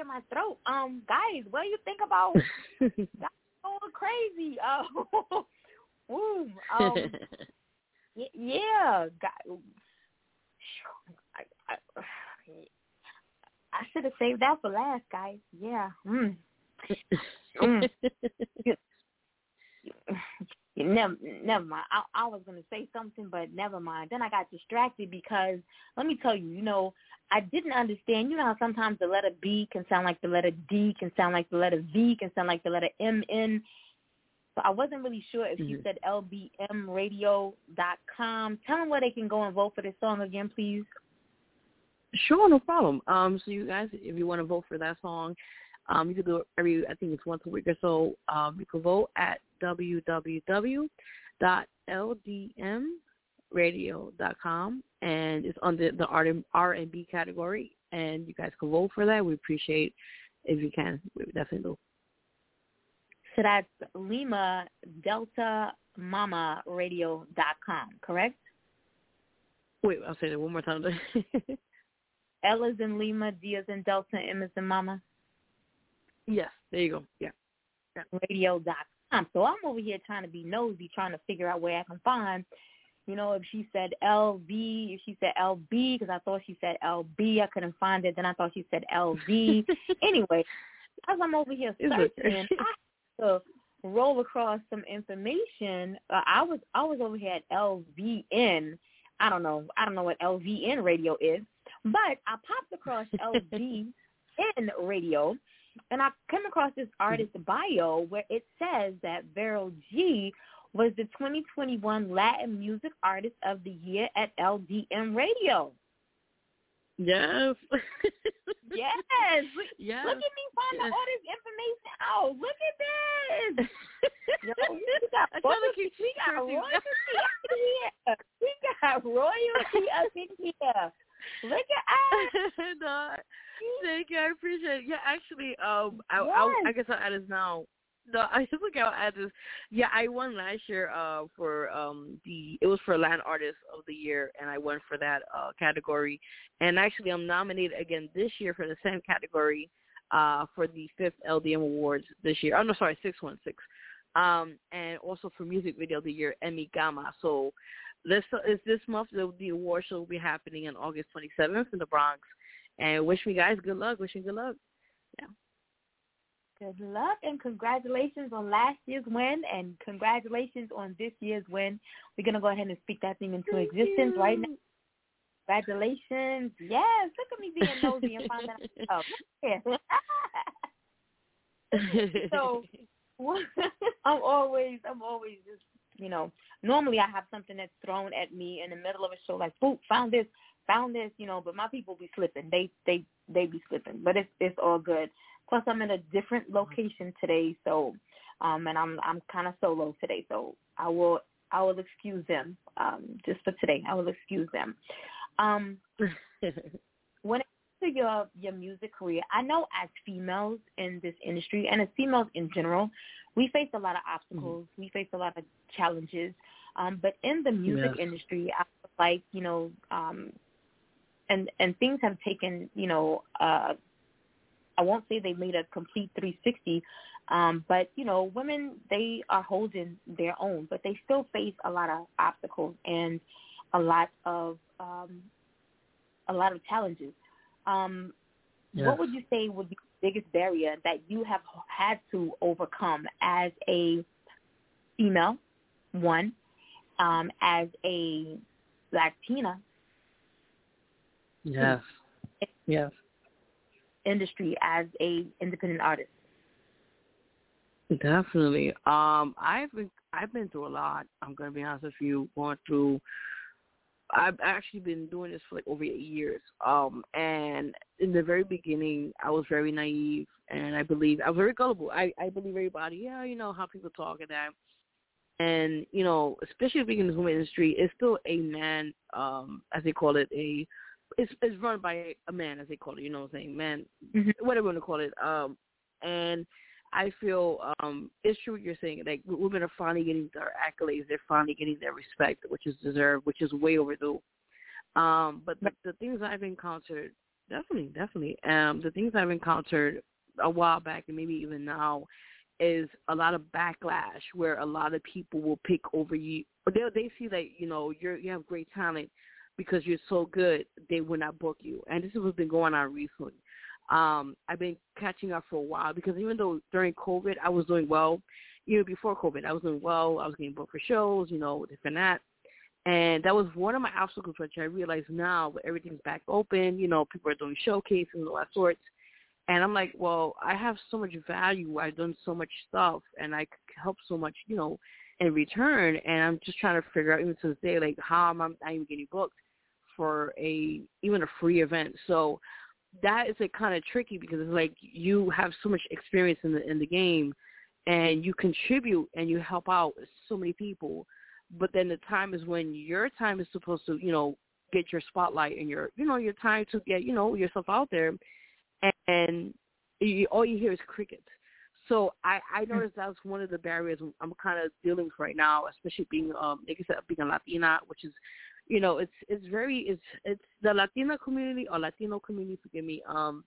clear my throat. Um, guys, what do you think about that's going crazy? Uh, ooh, um, y- yeah, God, I, I, I should have saved that for last, guys. Yeah. Mm. Mm. Never, never mind. I, I was gonna say something, but never mind. Then I got distracted because let me tell you, you know, I didn't understand. You know how sometimes the letter B can sound like the letter D, can sound like the letter V, can sound like the letter M N. So I wasn't really sure if you Mhm. said lbmradio.com. Tell them where they can go and vote for this song again, please. Sure, no problem. Um, so you guys, if you want to vote for that song, um, you can do it every, I think it's once a week or so. Um, you can vote at www.ldmradio.com, and it's under the R&B category. And you guys can vote for that. We appreciate if you can. We definitely do. So that's Lima Delta Mama Radio.com, correct? Wait, I'll say that one more time. L is in Lima, D is in Delta, M is in Mama. yes, there you go. Yeah. radio.com. So I'm over here trying to be nosy, trying to figure out where I can find, you know, if she said LV, if she said LB, because I thought she said LB. I couldn't find it. Then I thought she said LV. anyway, as I'm over here searching. I to roll across some information. Uh, I was I was over here at LVN. I don't know. I don't know what LVN radio is, but I popped across LVN radio, and I came across this artist bio where it says that Vero G was the 2021 Latin Music Artist of the Year at LDM Radio. Yes. Yes. Look, yes. look at me finding Yes. all this information out. Look at this. Yo, we got I try to royalty, we got royalty up in here. We got royalty up in here. Look at us. no, thank you. I appreciate it. Yeah, actually, um, I, I, I guess I'll add this now. No, I just look I'll add this. Yeah, I won last year uh for um the it was for Latin Artist of the Year and I won for that uh category. And actually I'm nominated again this year for the same category uh for the fifth LDM awards this year. Oh no sorry, six one six. Um and also for music video of the year, Emmy Gama. So this is this month the, the award show will be happening on August twenty seventh in the Bronx. And wish me guys good luck, wish me good luck. Yeah. Good luck and congratulations on last year's win and congratulations on this year's win. We're gonna go ahead and speak that thing into existence right now. Congratulations. Yes, look at me being nosy and finding out. Oh, yeah. so I'm always I'm always just you know, normally I have something that's thrown at me in the middle of a show like, boop, found this, found this, you know, but my people be slipping. They they they be slipping. But it's it's all good. Plus I'm in a different location today, so um and I'm I'm kinda solo today, so I will I will excuse them. Um just for today. I will excuse them. Um when it comes to your your music career, I know as females in this industry and as females in general, we face a lot of obstacles. We face a lot of challenges. Um, but in the music Yes. industry, I feel like you know, um, and and things have taken you know, uh, I won't say they made a complete 360, um, but you know, women they are holding their own, but they still face a lot of obstacles and a lot of um, a lot of challenges. Um, What would you say would be biggest barrier that you have had to overcome as a female, one, um, as a Latina. Yes. Yes. Industry as a independent artist. Definitely. Um, I've been I've been through a lot. I'm gonna be honest with you. Going through. I've actually been doing this for like over eight years. Um, and in the very beginning, I was very naive, and I believe I was very gullible. I I believe everybody. Yeah, you know how people talk and that. And you know, especially being in the women industry, it's still a man, um, as they call it, a it's it's run by a man, as they call it. You know what I'm saying? Man, mm-hmm. whatever you want to call it. Um, and I feel um, it's true what you're saying. Like women are finally getting their accolades. They're finally getting their respect, which is deserved, which is way overdue. Um, but the, the things I've encountered, definitely, definitely, um, the things I've encountered a while back and maybe even now is a lot of backlash where a lot of people will pick over you. They they see that you know you're you have great talent because you're so good. They will not book you, and this is what's been going on recently um, I've been catching up for a while because even though during COVID I was doing well, even before COVID I was doing well. I was getting booked for shows, you know, this and that. And that was one of my obstacles, which I realize now, but everything's back open. You know, people are doing showcases and all that sorts. And I'm like, well, I have so much value. I've done so much stuff, and I help so much, you know, in return. And I'm just trying to figure out, even to this day, like how am I not even getting booked for a even a free event? So that is like kind of tricky because it's like you have so much experience in the in the game and you contribute and you help out so many people but then the time is when your time is supposed to you know get your spotlight and your you know your time to get you know yourself out there and you, all you hear is crickets so i i hmm. noticed that's one of the barriers i'm kind of dealing with right now especially being um like i said being a latina which is you know, it's it's very it's it's the Latina community or Latino community, forgive me, um,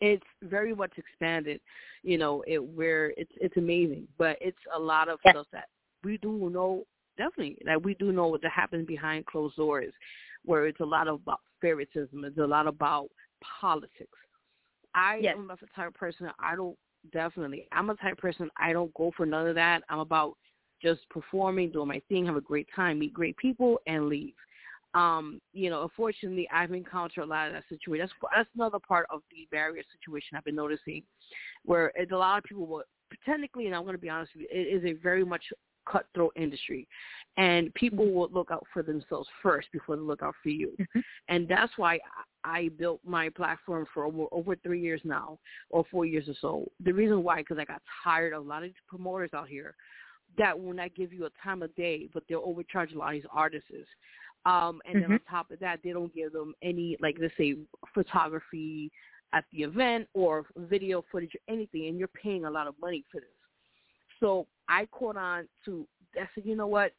it's very much expanded, you know, it where it's it's amazing. But it's a lot of stuff that we do know definitely that we do know what happens behind closed doors, where it's a lot about favoritism, it's a lot about politics. I yes. am a type of person I don't definitely I'm a type of person I don't go for none of that. I'm about just performing, doing my thing, have a great time, meet great people, and leave. Um, you know, unfortunately, I've encountered a lot of that situation. That's that's another part of the barrier situation I've been noticing, where it's a lot of people will technically, and I'm going to be honest with you, it is a very much cutthroat industry, and people will look out for themselves first before they look out for you, mm-hmm. and that's why I built my platform for over over three years now, or four years or so. The reason why, because I got tired of a lot of promoters out here that will not give you a time of day, but they'll overcharge a lot of these artists. Um, and mm-hmm. then on top of that, they don't give them any, like let's say, photography at the event or video footage or anything, and you're paying a lot of money for this. So I caught on to, I said, you know what,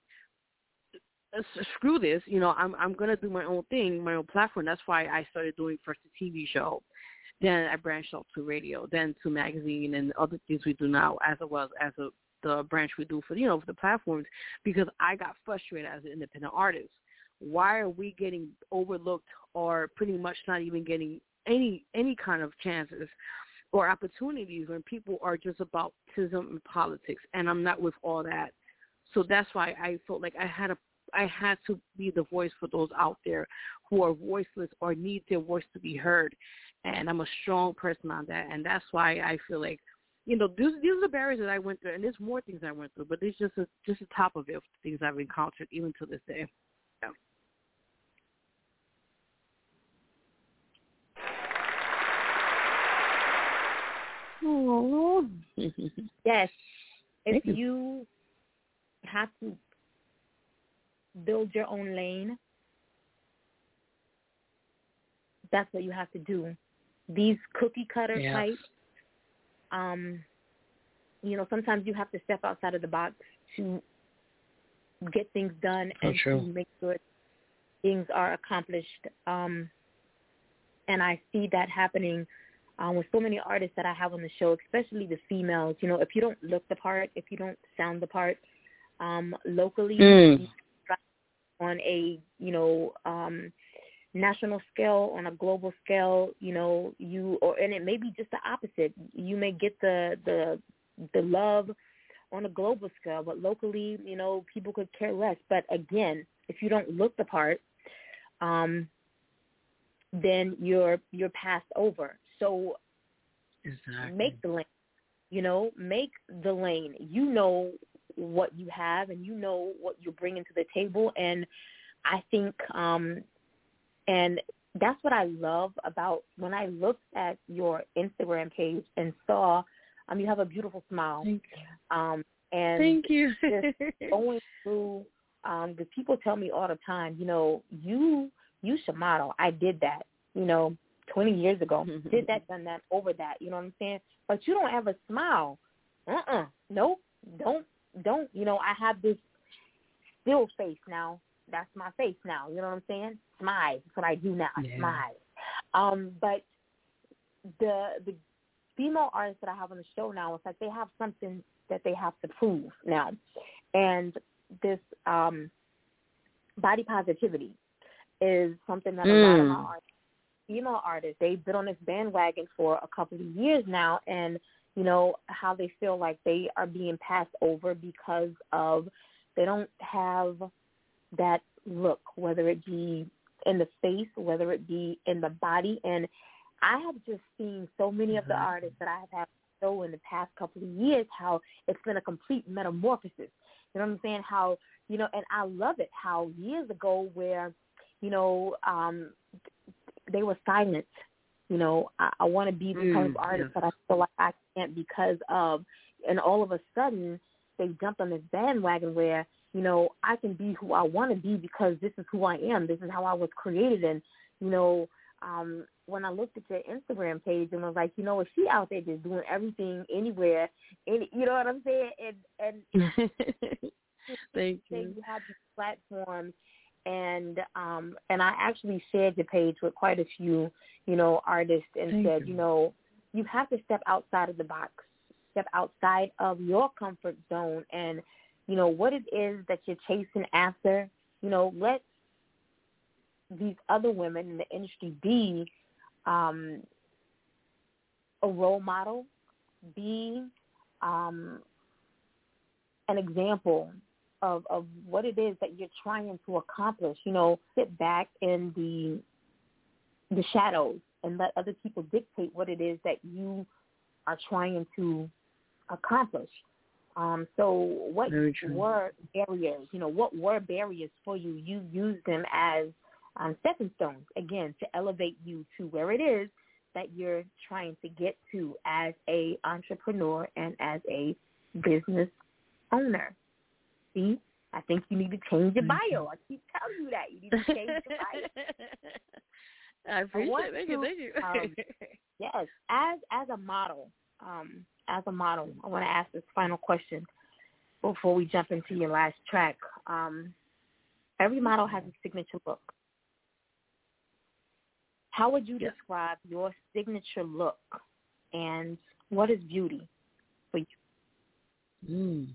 screw this. You know, I'm I'm gonna do my own thing, my own platform. That's why I started doing first a TV show, then I branched out to radio, then to magazine and other things we do now, as well as as a the branch we do for you know for the platforms because I got frustrated as an independent artist. Why are we getting overlooked or pretty much not even getting any any kind of chances or opportunities when people are just about tism and politics and I'm not with all that. So that's why I felt like I had a I had to be the voice for those out there who are voiceless or need their voice to be heard. And I'm a strong person on that. And that's why I feel like you know, these these are the barriers that I went through, and there's more things I went through, but it's just a, just the top of it, things I've encountered even to this day. Yeah. Oh. yes. If you have to build your own lane, that's what you have to do. These cookie cutter yes. types um, you know, sometimes you have to step outside of the box to get things done oh, and to make sure things are accomplished. Um, and I see that happening um, with so many artists that I have on the show, especially the females. You know, if you don't look the part, if you don't sound the part, um, locally mm. on a you know um, national scale, on a global scale, you know, you or and it may be just the opposite. You may get the the the love on a global scale, but locally, you know, people could care less. But again, if you don't look the part, um, then you're you're passed over. So exactly. make the lane. You know, make the lane. You know what you have, and you know what you're bringing to the table. And I think, um, and that's what I love about when I looked at your Instagram page and saw, um, you have a beautiful smile. Thank you. Um, and Thank you. just going through, um, because people tell me all the time, you know, you you should model. I did that, you know, 20 years ago. did that, done that, over that. You know what I'm saying? But you don't ever smile. Uh-uh. Nope. Don't don't. You know, I have this still face now. That's my face now. You know what I'm saying? Smile. That's what I do now. Yeah. smile. Um, but the the female artists that I have on the show now, it's like they have something that they have to prove now, and this um, body positivity is something that a lot of my Mm. artists, female artists, they've been on this bandwagon for a couple of years now, and you know how they feel like they are being passed over because of they don't have that look, whether it be in the face, whether it be in the body, and I have just seen so many of the Exactly. artists that I have had so in the past couple of years how it's been a complete metamorphosis. You know what I'm saying? How you know, and I love it. How years ago, where you know, um, they were silent. You know, I, I want to be the type of Mm, artist, yes. but I feel like I can't because of. And all of a sudden, they jumped on this bandwagon where you know I can be who I want to be because this is who I am. This is how I was created, and you know, um, when I looked at your Instagram page and was like, you know, is she out there just doing everything anywhere? Any, you know what I'm saying? And and Thank you. you have these platforms and um and I actually shared your page with quite a few, you know, artists and Thank said, you. you know, you have to step outside of the box, step outside of your comfort zone and, you know, what it is that you're chasing after, you know, let these other women in the industry be um a role model, be um an example of of what it is that you're trying to accomplish. You know, sit back in the the shadows and let other people dictate what it is that you are trying to accomplish. Um, so what were barriers? You know, what were barriers for you? You used them as um, stepping stones again to elevate you to where it is that you're trying to get to as a entrepreneur and as a business owner. See, I think you need to change your bio. I keep telling you that you need to change your bio. I appreciate it. Thank you. Thank you. um, Yes, as as a model, um, as a model, I want to ask this final question before we jump into your last track. Um, every model has a signature look. How would you describe your signature look, and what is beauty for you? Mm.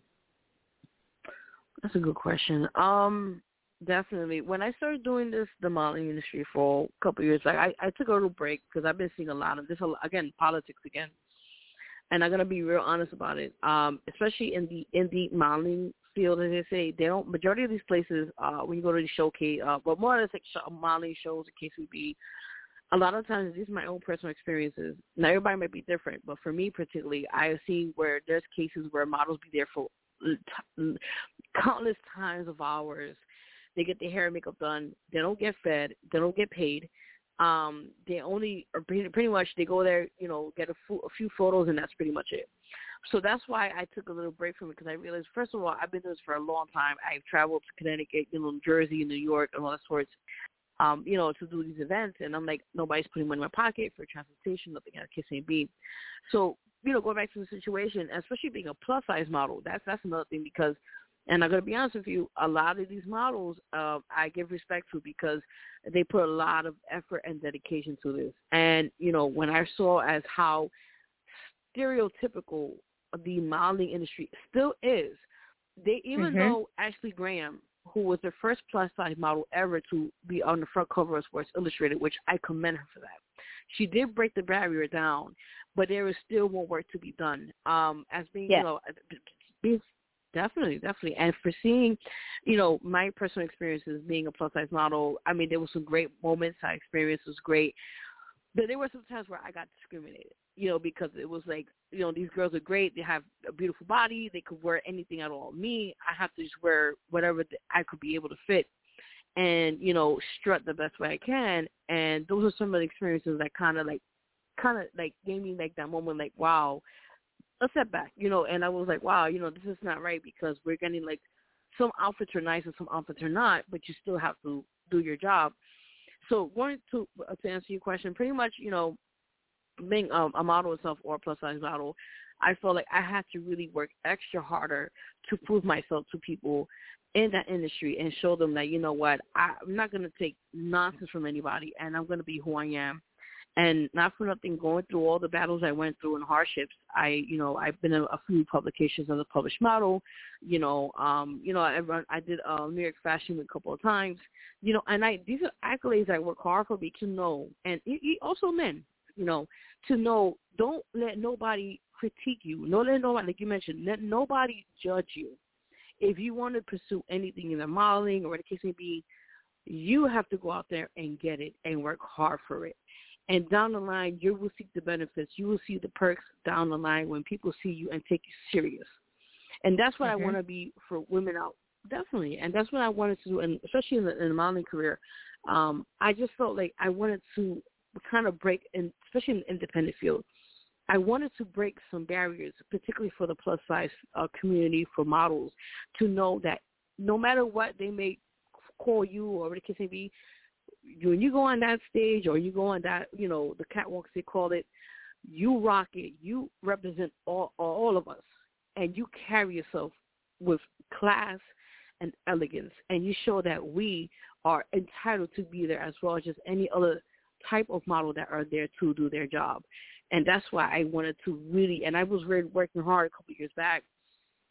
That's a good question. Um, definitely. When I started doing this, the modeling industry for a couple of years, like I, I took a little break because I've been seeing a lot of this. Again, politics again, and I'm gonna be real honest about it. Um, especially in the indie modeling field, as they say, they don't. Majority of these places, uh, when you go to the showcase, uh, but more or less like sh- modeling shows, in KCB, a lot of times these are my own personal experiences. Now everybody might be different, but for me particularly, I have seen where there's cases where models be there for t- countless times of hours. They get their hair and makeup done. They don't get fed. They don't get paid. Um, they only pretty, pretty much they go there, you know, get a, fu- a few photos, and that's pretty much it. So that's why I took a little break from it because I realized, first of all, I've been doing this for a long time. I've traveled to Connecticut, you know, New Jersey, New York, and all that sorts um, you know, to do these events. And I'm like, nobody's putting money in my pocket for transportation, nothing at Kiss and B. So, you know, going back to the situation, especially being a plus size model, that's that's another thing because and I'm gonna be honest with you, a lot of these models uh, I give respect to because they put a lot of effort and dedication to this. And, you know, when I saw as how stereotypical the modeling industry still is, they even Mhm. though Ashley Graham who was the first plus size model ever to be on the front cover of Sports Illustrated, which I commend her for that. She did break the barrier down, but there is still more work to be done. Um, as being, Yes. you know, Yes, definitely, definitely. And for seeing, you know, my personal experiences being a plus size model, I mean, there were some great moments. I experienced was great. But there were some times where I got discriminated, you know, because it was like, you know, these girls are great. They have a beautiful body. They could wear anything at all. Me, I have to just wear whatever I could be able to fit and, you know, strut the best way I can. And those are some of the experiences that kind of like, kind of like gave me like that moment like, wow, a setback, you know, and I was like, wow, you know, this is not right because we're getting like some outfits are nice and some outfits are not, but you still have to do your job. So going to uh, to answer your question, pretty much, you know, being um, a model itself or a plus size model, I felt like I had to really work extra harder to prove myself to people in that industry and show them that you know what I, I'm not going to take nonsense from anybody and I'm going to be who I am and not for nothing, going through all the battles I went through and hardships, I, you know, I've been in a few publications as a published model. You know, um, you know, I run, I did uh, New York Fashion Week a couple of times. You know, and I these are accolades I work hard for. But to know, and it also men, you know, to know, don't let nobody critique you. No, let nobody, like you mentioned, let nobody judge you. If you want to pursue anything in the modeling or the case may be, you have to go out there and get it and work hard for it. And down the line, you will see the benefits. You will see the perks down the line when people see you and take you serious. And that's what mm-hmm. I want to be for women out. Definitely. And that's what I wanted to do, and especially in the, in the modeling career. Um, I just felt like I wanted to kind of break, in, especially in the independent field, I wanted to break some barriers, particularly for the plus size uh, community, for models, to know that no matter what they may call you or the case may be, when you go on that stage or you go on that, you know, the catwalks they call it, you rock it. You represent all all of us, and you carry yourself with class and elegance, and you show that we are entitled to be there as well as just any other type of model that are there to do their job. And that's why I wanted to really, and I was really working hard a couple of years back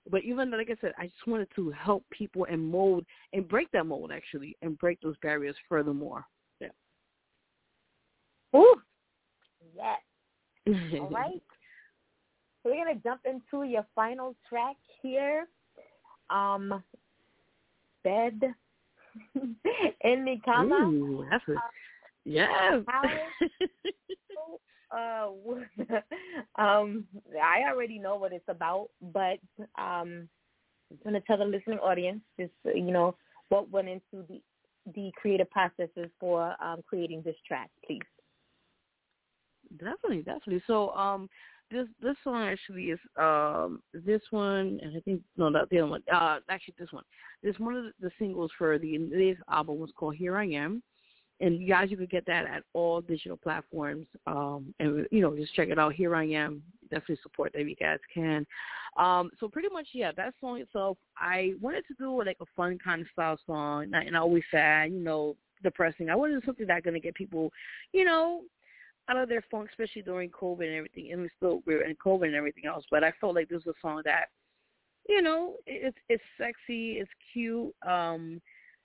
but even though, like I said, I just wanted to help people and mold and break that mold actually and break those barriers furthermore. Yeah. Ooh. Yes. All right. So we're gonna jump into your final track here. Um Bed in the Cama. Ooh, that's a, uh, yeah. uh, um, I already know what it's about, but um, I'm going to tell the listening audience just you know what went into the the creative processes for um, creating this track, please. Definitely, definitely. So, um, this this song actually is um this one, and I think no, not the other one. Uh, actually, this one. This one of the singles for the latest album was called "Here I Am." And you guys, you can get that at all digital platforms. Um, and you know, just check it out. Here I am. Definitely support that you guys can. Um, so pretty much, yeah, that song itself, I wanted to do like a fun kind of style song, not, and always sad, you know, depressing. I wanted something that's gonna get people, you know, out of their funk, especially during COVID and everything. And we still we're in COVID and everything else, but I felt like this was a song that, you know, it's it's sexy, it's cute. Um,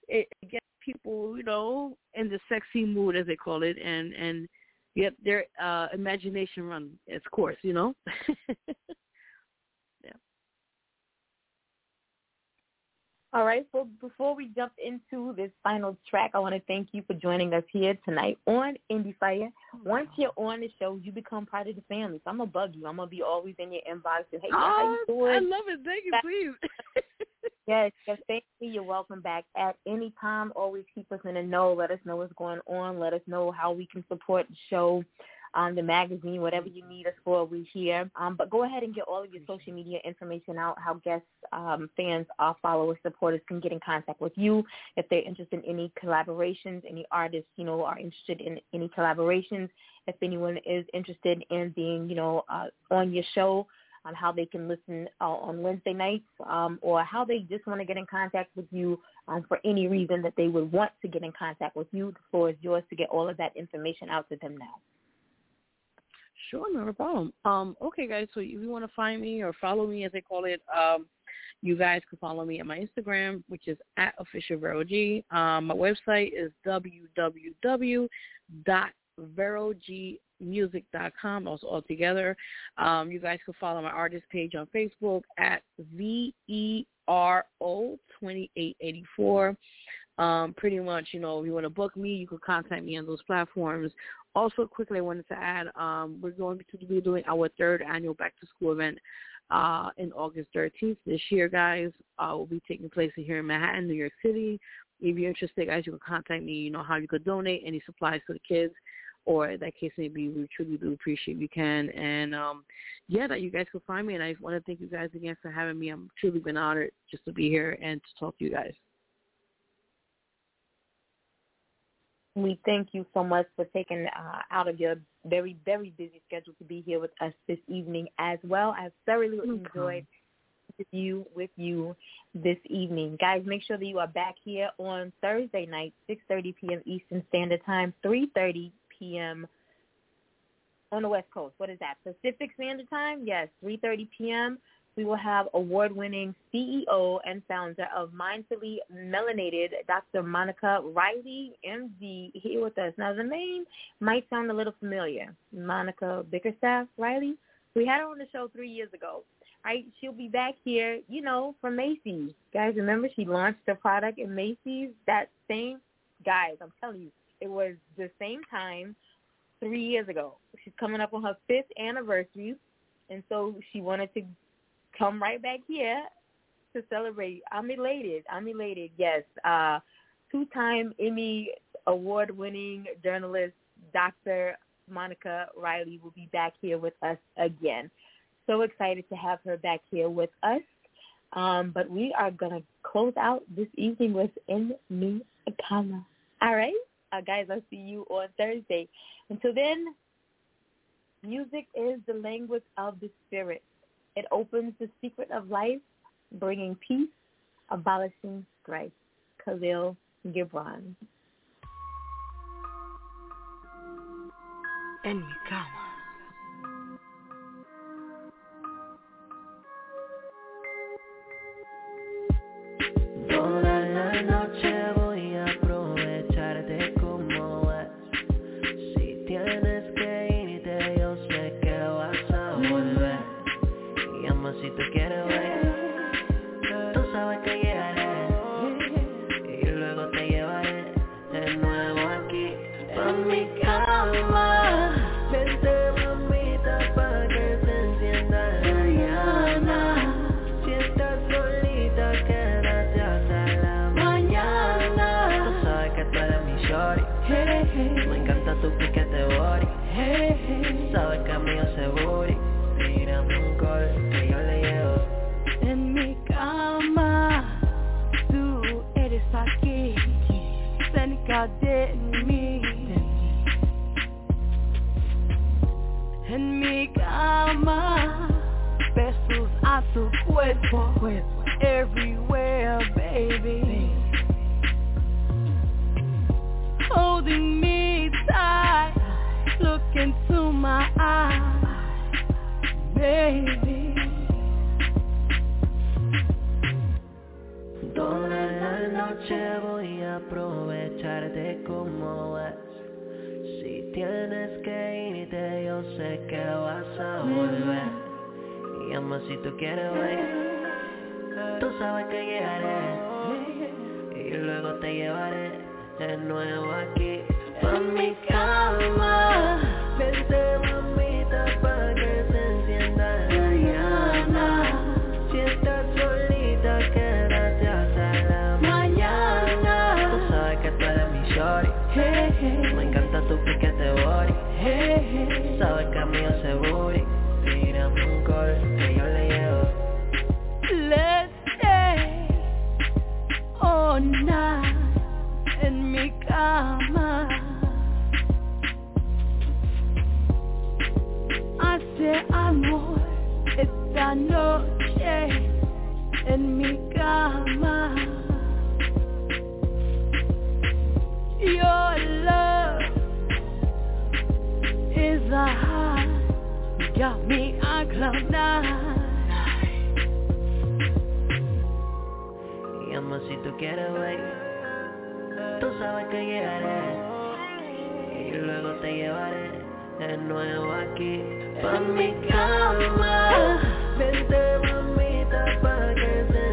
it, it gets people, you know, in the sexy mood as they call it, and and get their uh imagination run its course, you know. yeah. All right. So before we jump into this final track, I want to thank you for joining us here tonight on Indie Fire. Once you're on the show, you become part of the family. So I'm gonna bug you. I'm gonna be always in your inbox and hey, oh, how you doing? I love it. Thank you. Please. Yes, yes, thank you. You're welcome back at any time. Always keep us in the know. Let us know what's going on. Let us know how we can support the show, um, the magazine, whatever you need us for, we here. Um, but go ahead and get all of your social media information out, how guests, um, fans, our followers, supporters can get in contact with you if they're interested in any collaborations, any artists, you know, are interested in any collaborations. If anyone is interested in being, you know, uh, on your show, on how they can listen uh, on Wednesday nights um, or how they just want to get in contact with you um, for any reason that they would want to get in contact with you. The floor is yours to get all of that information out to them now. Sure, not a problem. Um, okay, guys, so if you want to find me or follow me, as they call it, um, you guys can follow me at my Instagram, which is at official Um, my website is www verogmusic.com. Also all together. Um, you guys can follow my artist page on Facebook at V E R O twenty eight eighty four. Um, pretty much, you know, if you want to book me, you can contact me on those platforms. Also, quickly, I wanted to add, um, we're going to be doing our third annual back to school event uh, in August 13th this year, guys. Uh, will be taking place here in Manhattan, New York City. If you're interested, guys, you can contact me. You know how you could donate any supplies to the kids, or that case, maybe we truly do appreciate you can. And um, yeah, that you guys can find me. And I want to thank you guys again for having me. I'm truly been honored just to be here and to talk to you guys. We thank you so much for taking uh, out of your very, very busy schedule to be here with us this evening as well. I've thoroughly enjoyed you with you this evening. Guys, make sure that you are back here on Thursday night, 6.30 p.m. Eastern Standard Time, 3.30 p.m. on the West Coast. What is that? Pacific Standard Time? Yes, 3.30 p.m we will have award-winning CEO and founder of Mindfully Melanated, Dr. Monica Riley, MD, here with us. Now, the name might sound a little familiar. Monica Bickerstaff Riley. We had her on the show three years ago. Right? She'll be back here, you know, from Macy's. Guys, remember she launched the product in Macy's that same, guys, I'm telling you, it was the same time three years ago. She's coming up on her fifth anniversary. And so she wanted to come right back here to celebrate. I'm elated. I'm elated. Yes, uh, two-time Emmy award-winning journalist Dr. Monica Riley will be back here with us again. So excited to have her back here with us. Um, but we are going to close out this evening with En Mi Cama. All right? Uh, guys, I'll see you on Thursday. Until then, music is the language of the spirit. It opens the secret of life, bringing peace, abolishing strife. Khalil Gibran. Hey. Sabe que a mí se booty, un gol que yo le llevo. En mi cama, tú eres aquí, cerca de mí. En mi cama, besos a tu cuerpo, everywhere, baby. Oh, Holding baby. Toda la noche voy a aprovecharte como vas. Si tienes que irte, yo sé que vas a volver. Y ama si tú quieres bailar, tú sabes que llegaré. Y luego te llevaré de nuevo aquí, a mi cama. que te bori Sabes que a mí yo se buri Tírame un call que yo le llevo. Let's stay all night en mi cama. Hace amor esta noche en mi cama. Yo You got me on cloud nine. Y amor, si tú quieres, baby, tú sabes que llegaré. Y luego te llevaré de nuevo aquí. Pa' mi cama, vente mamita pa' que se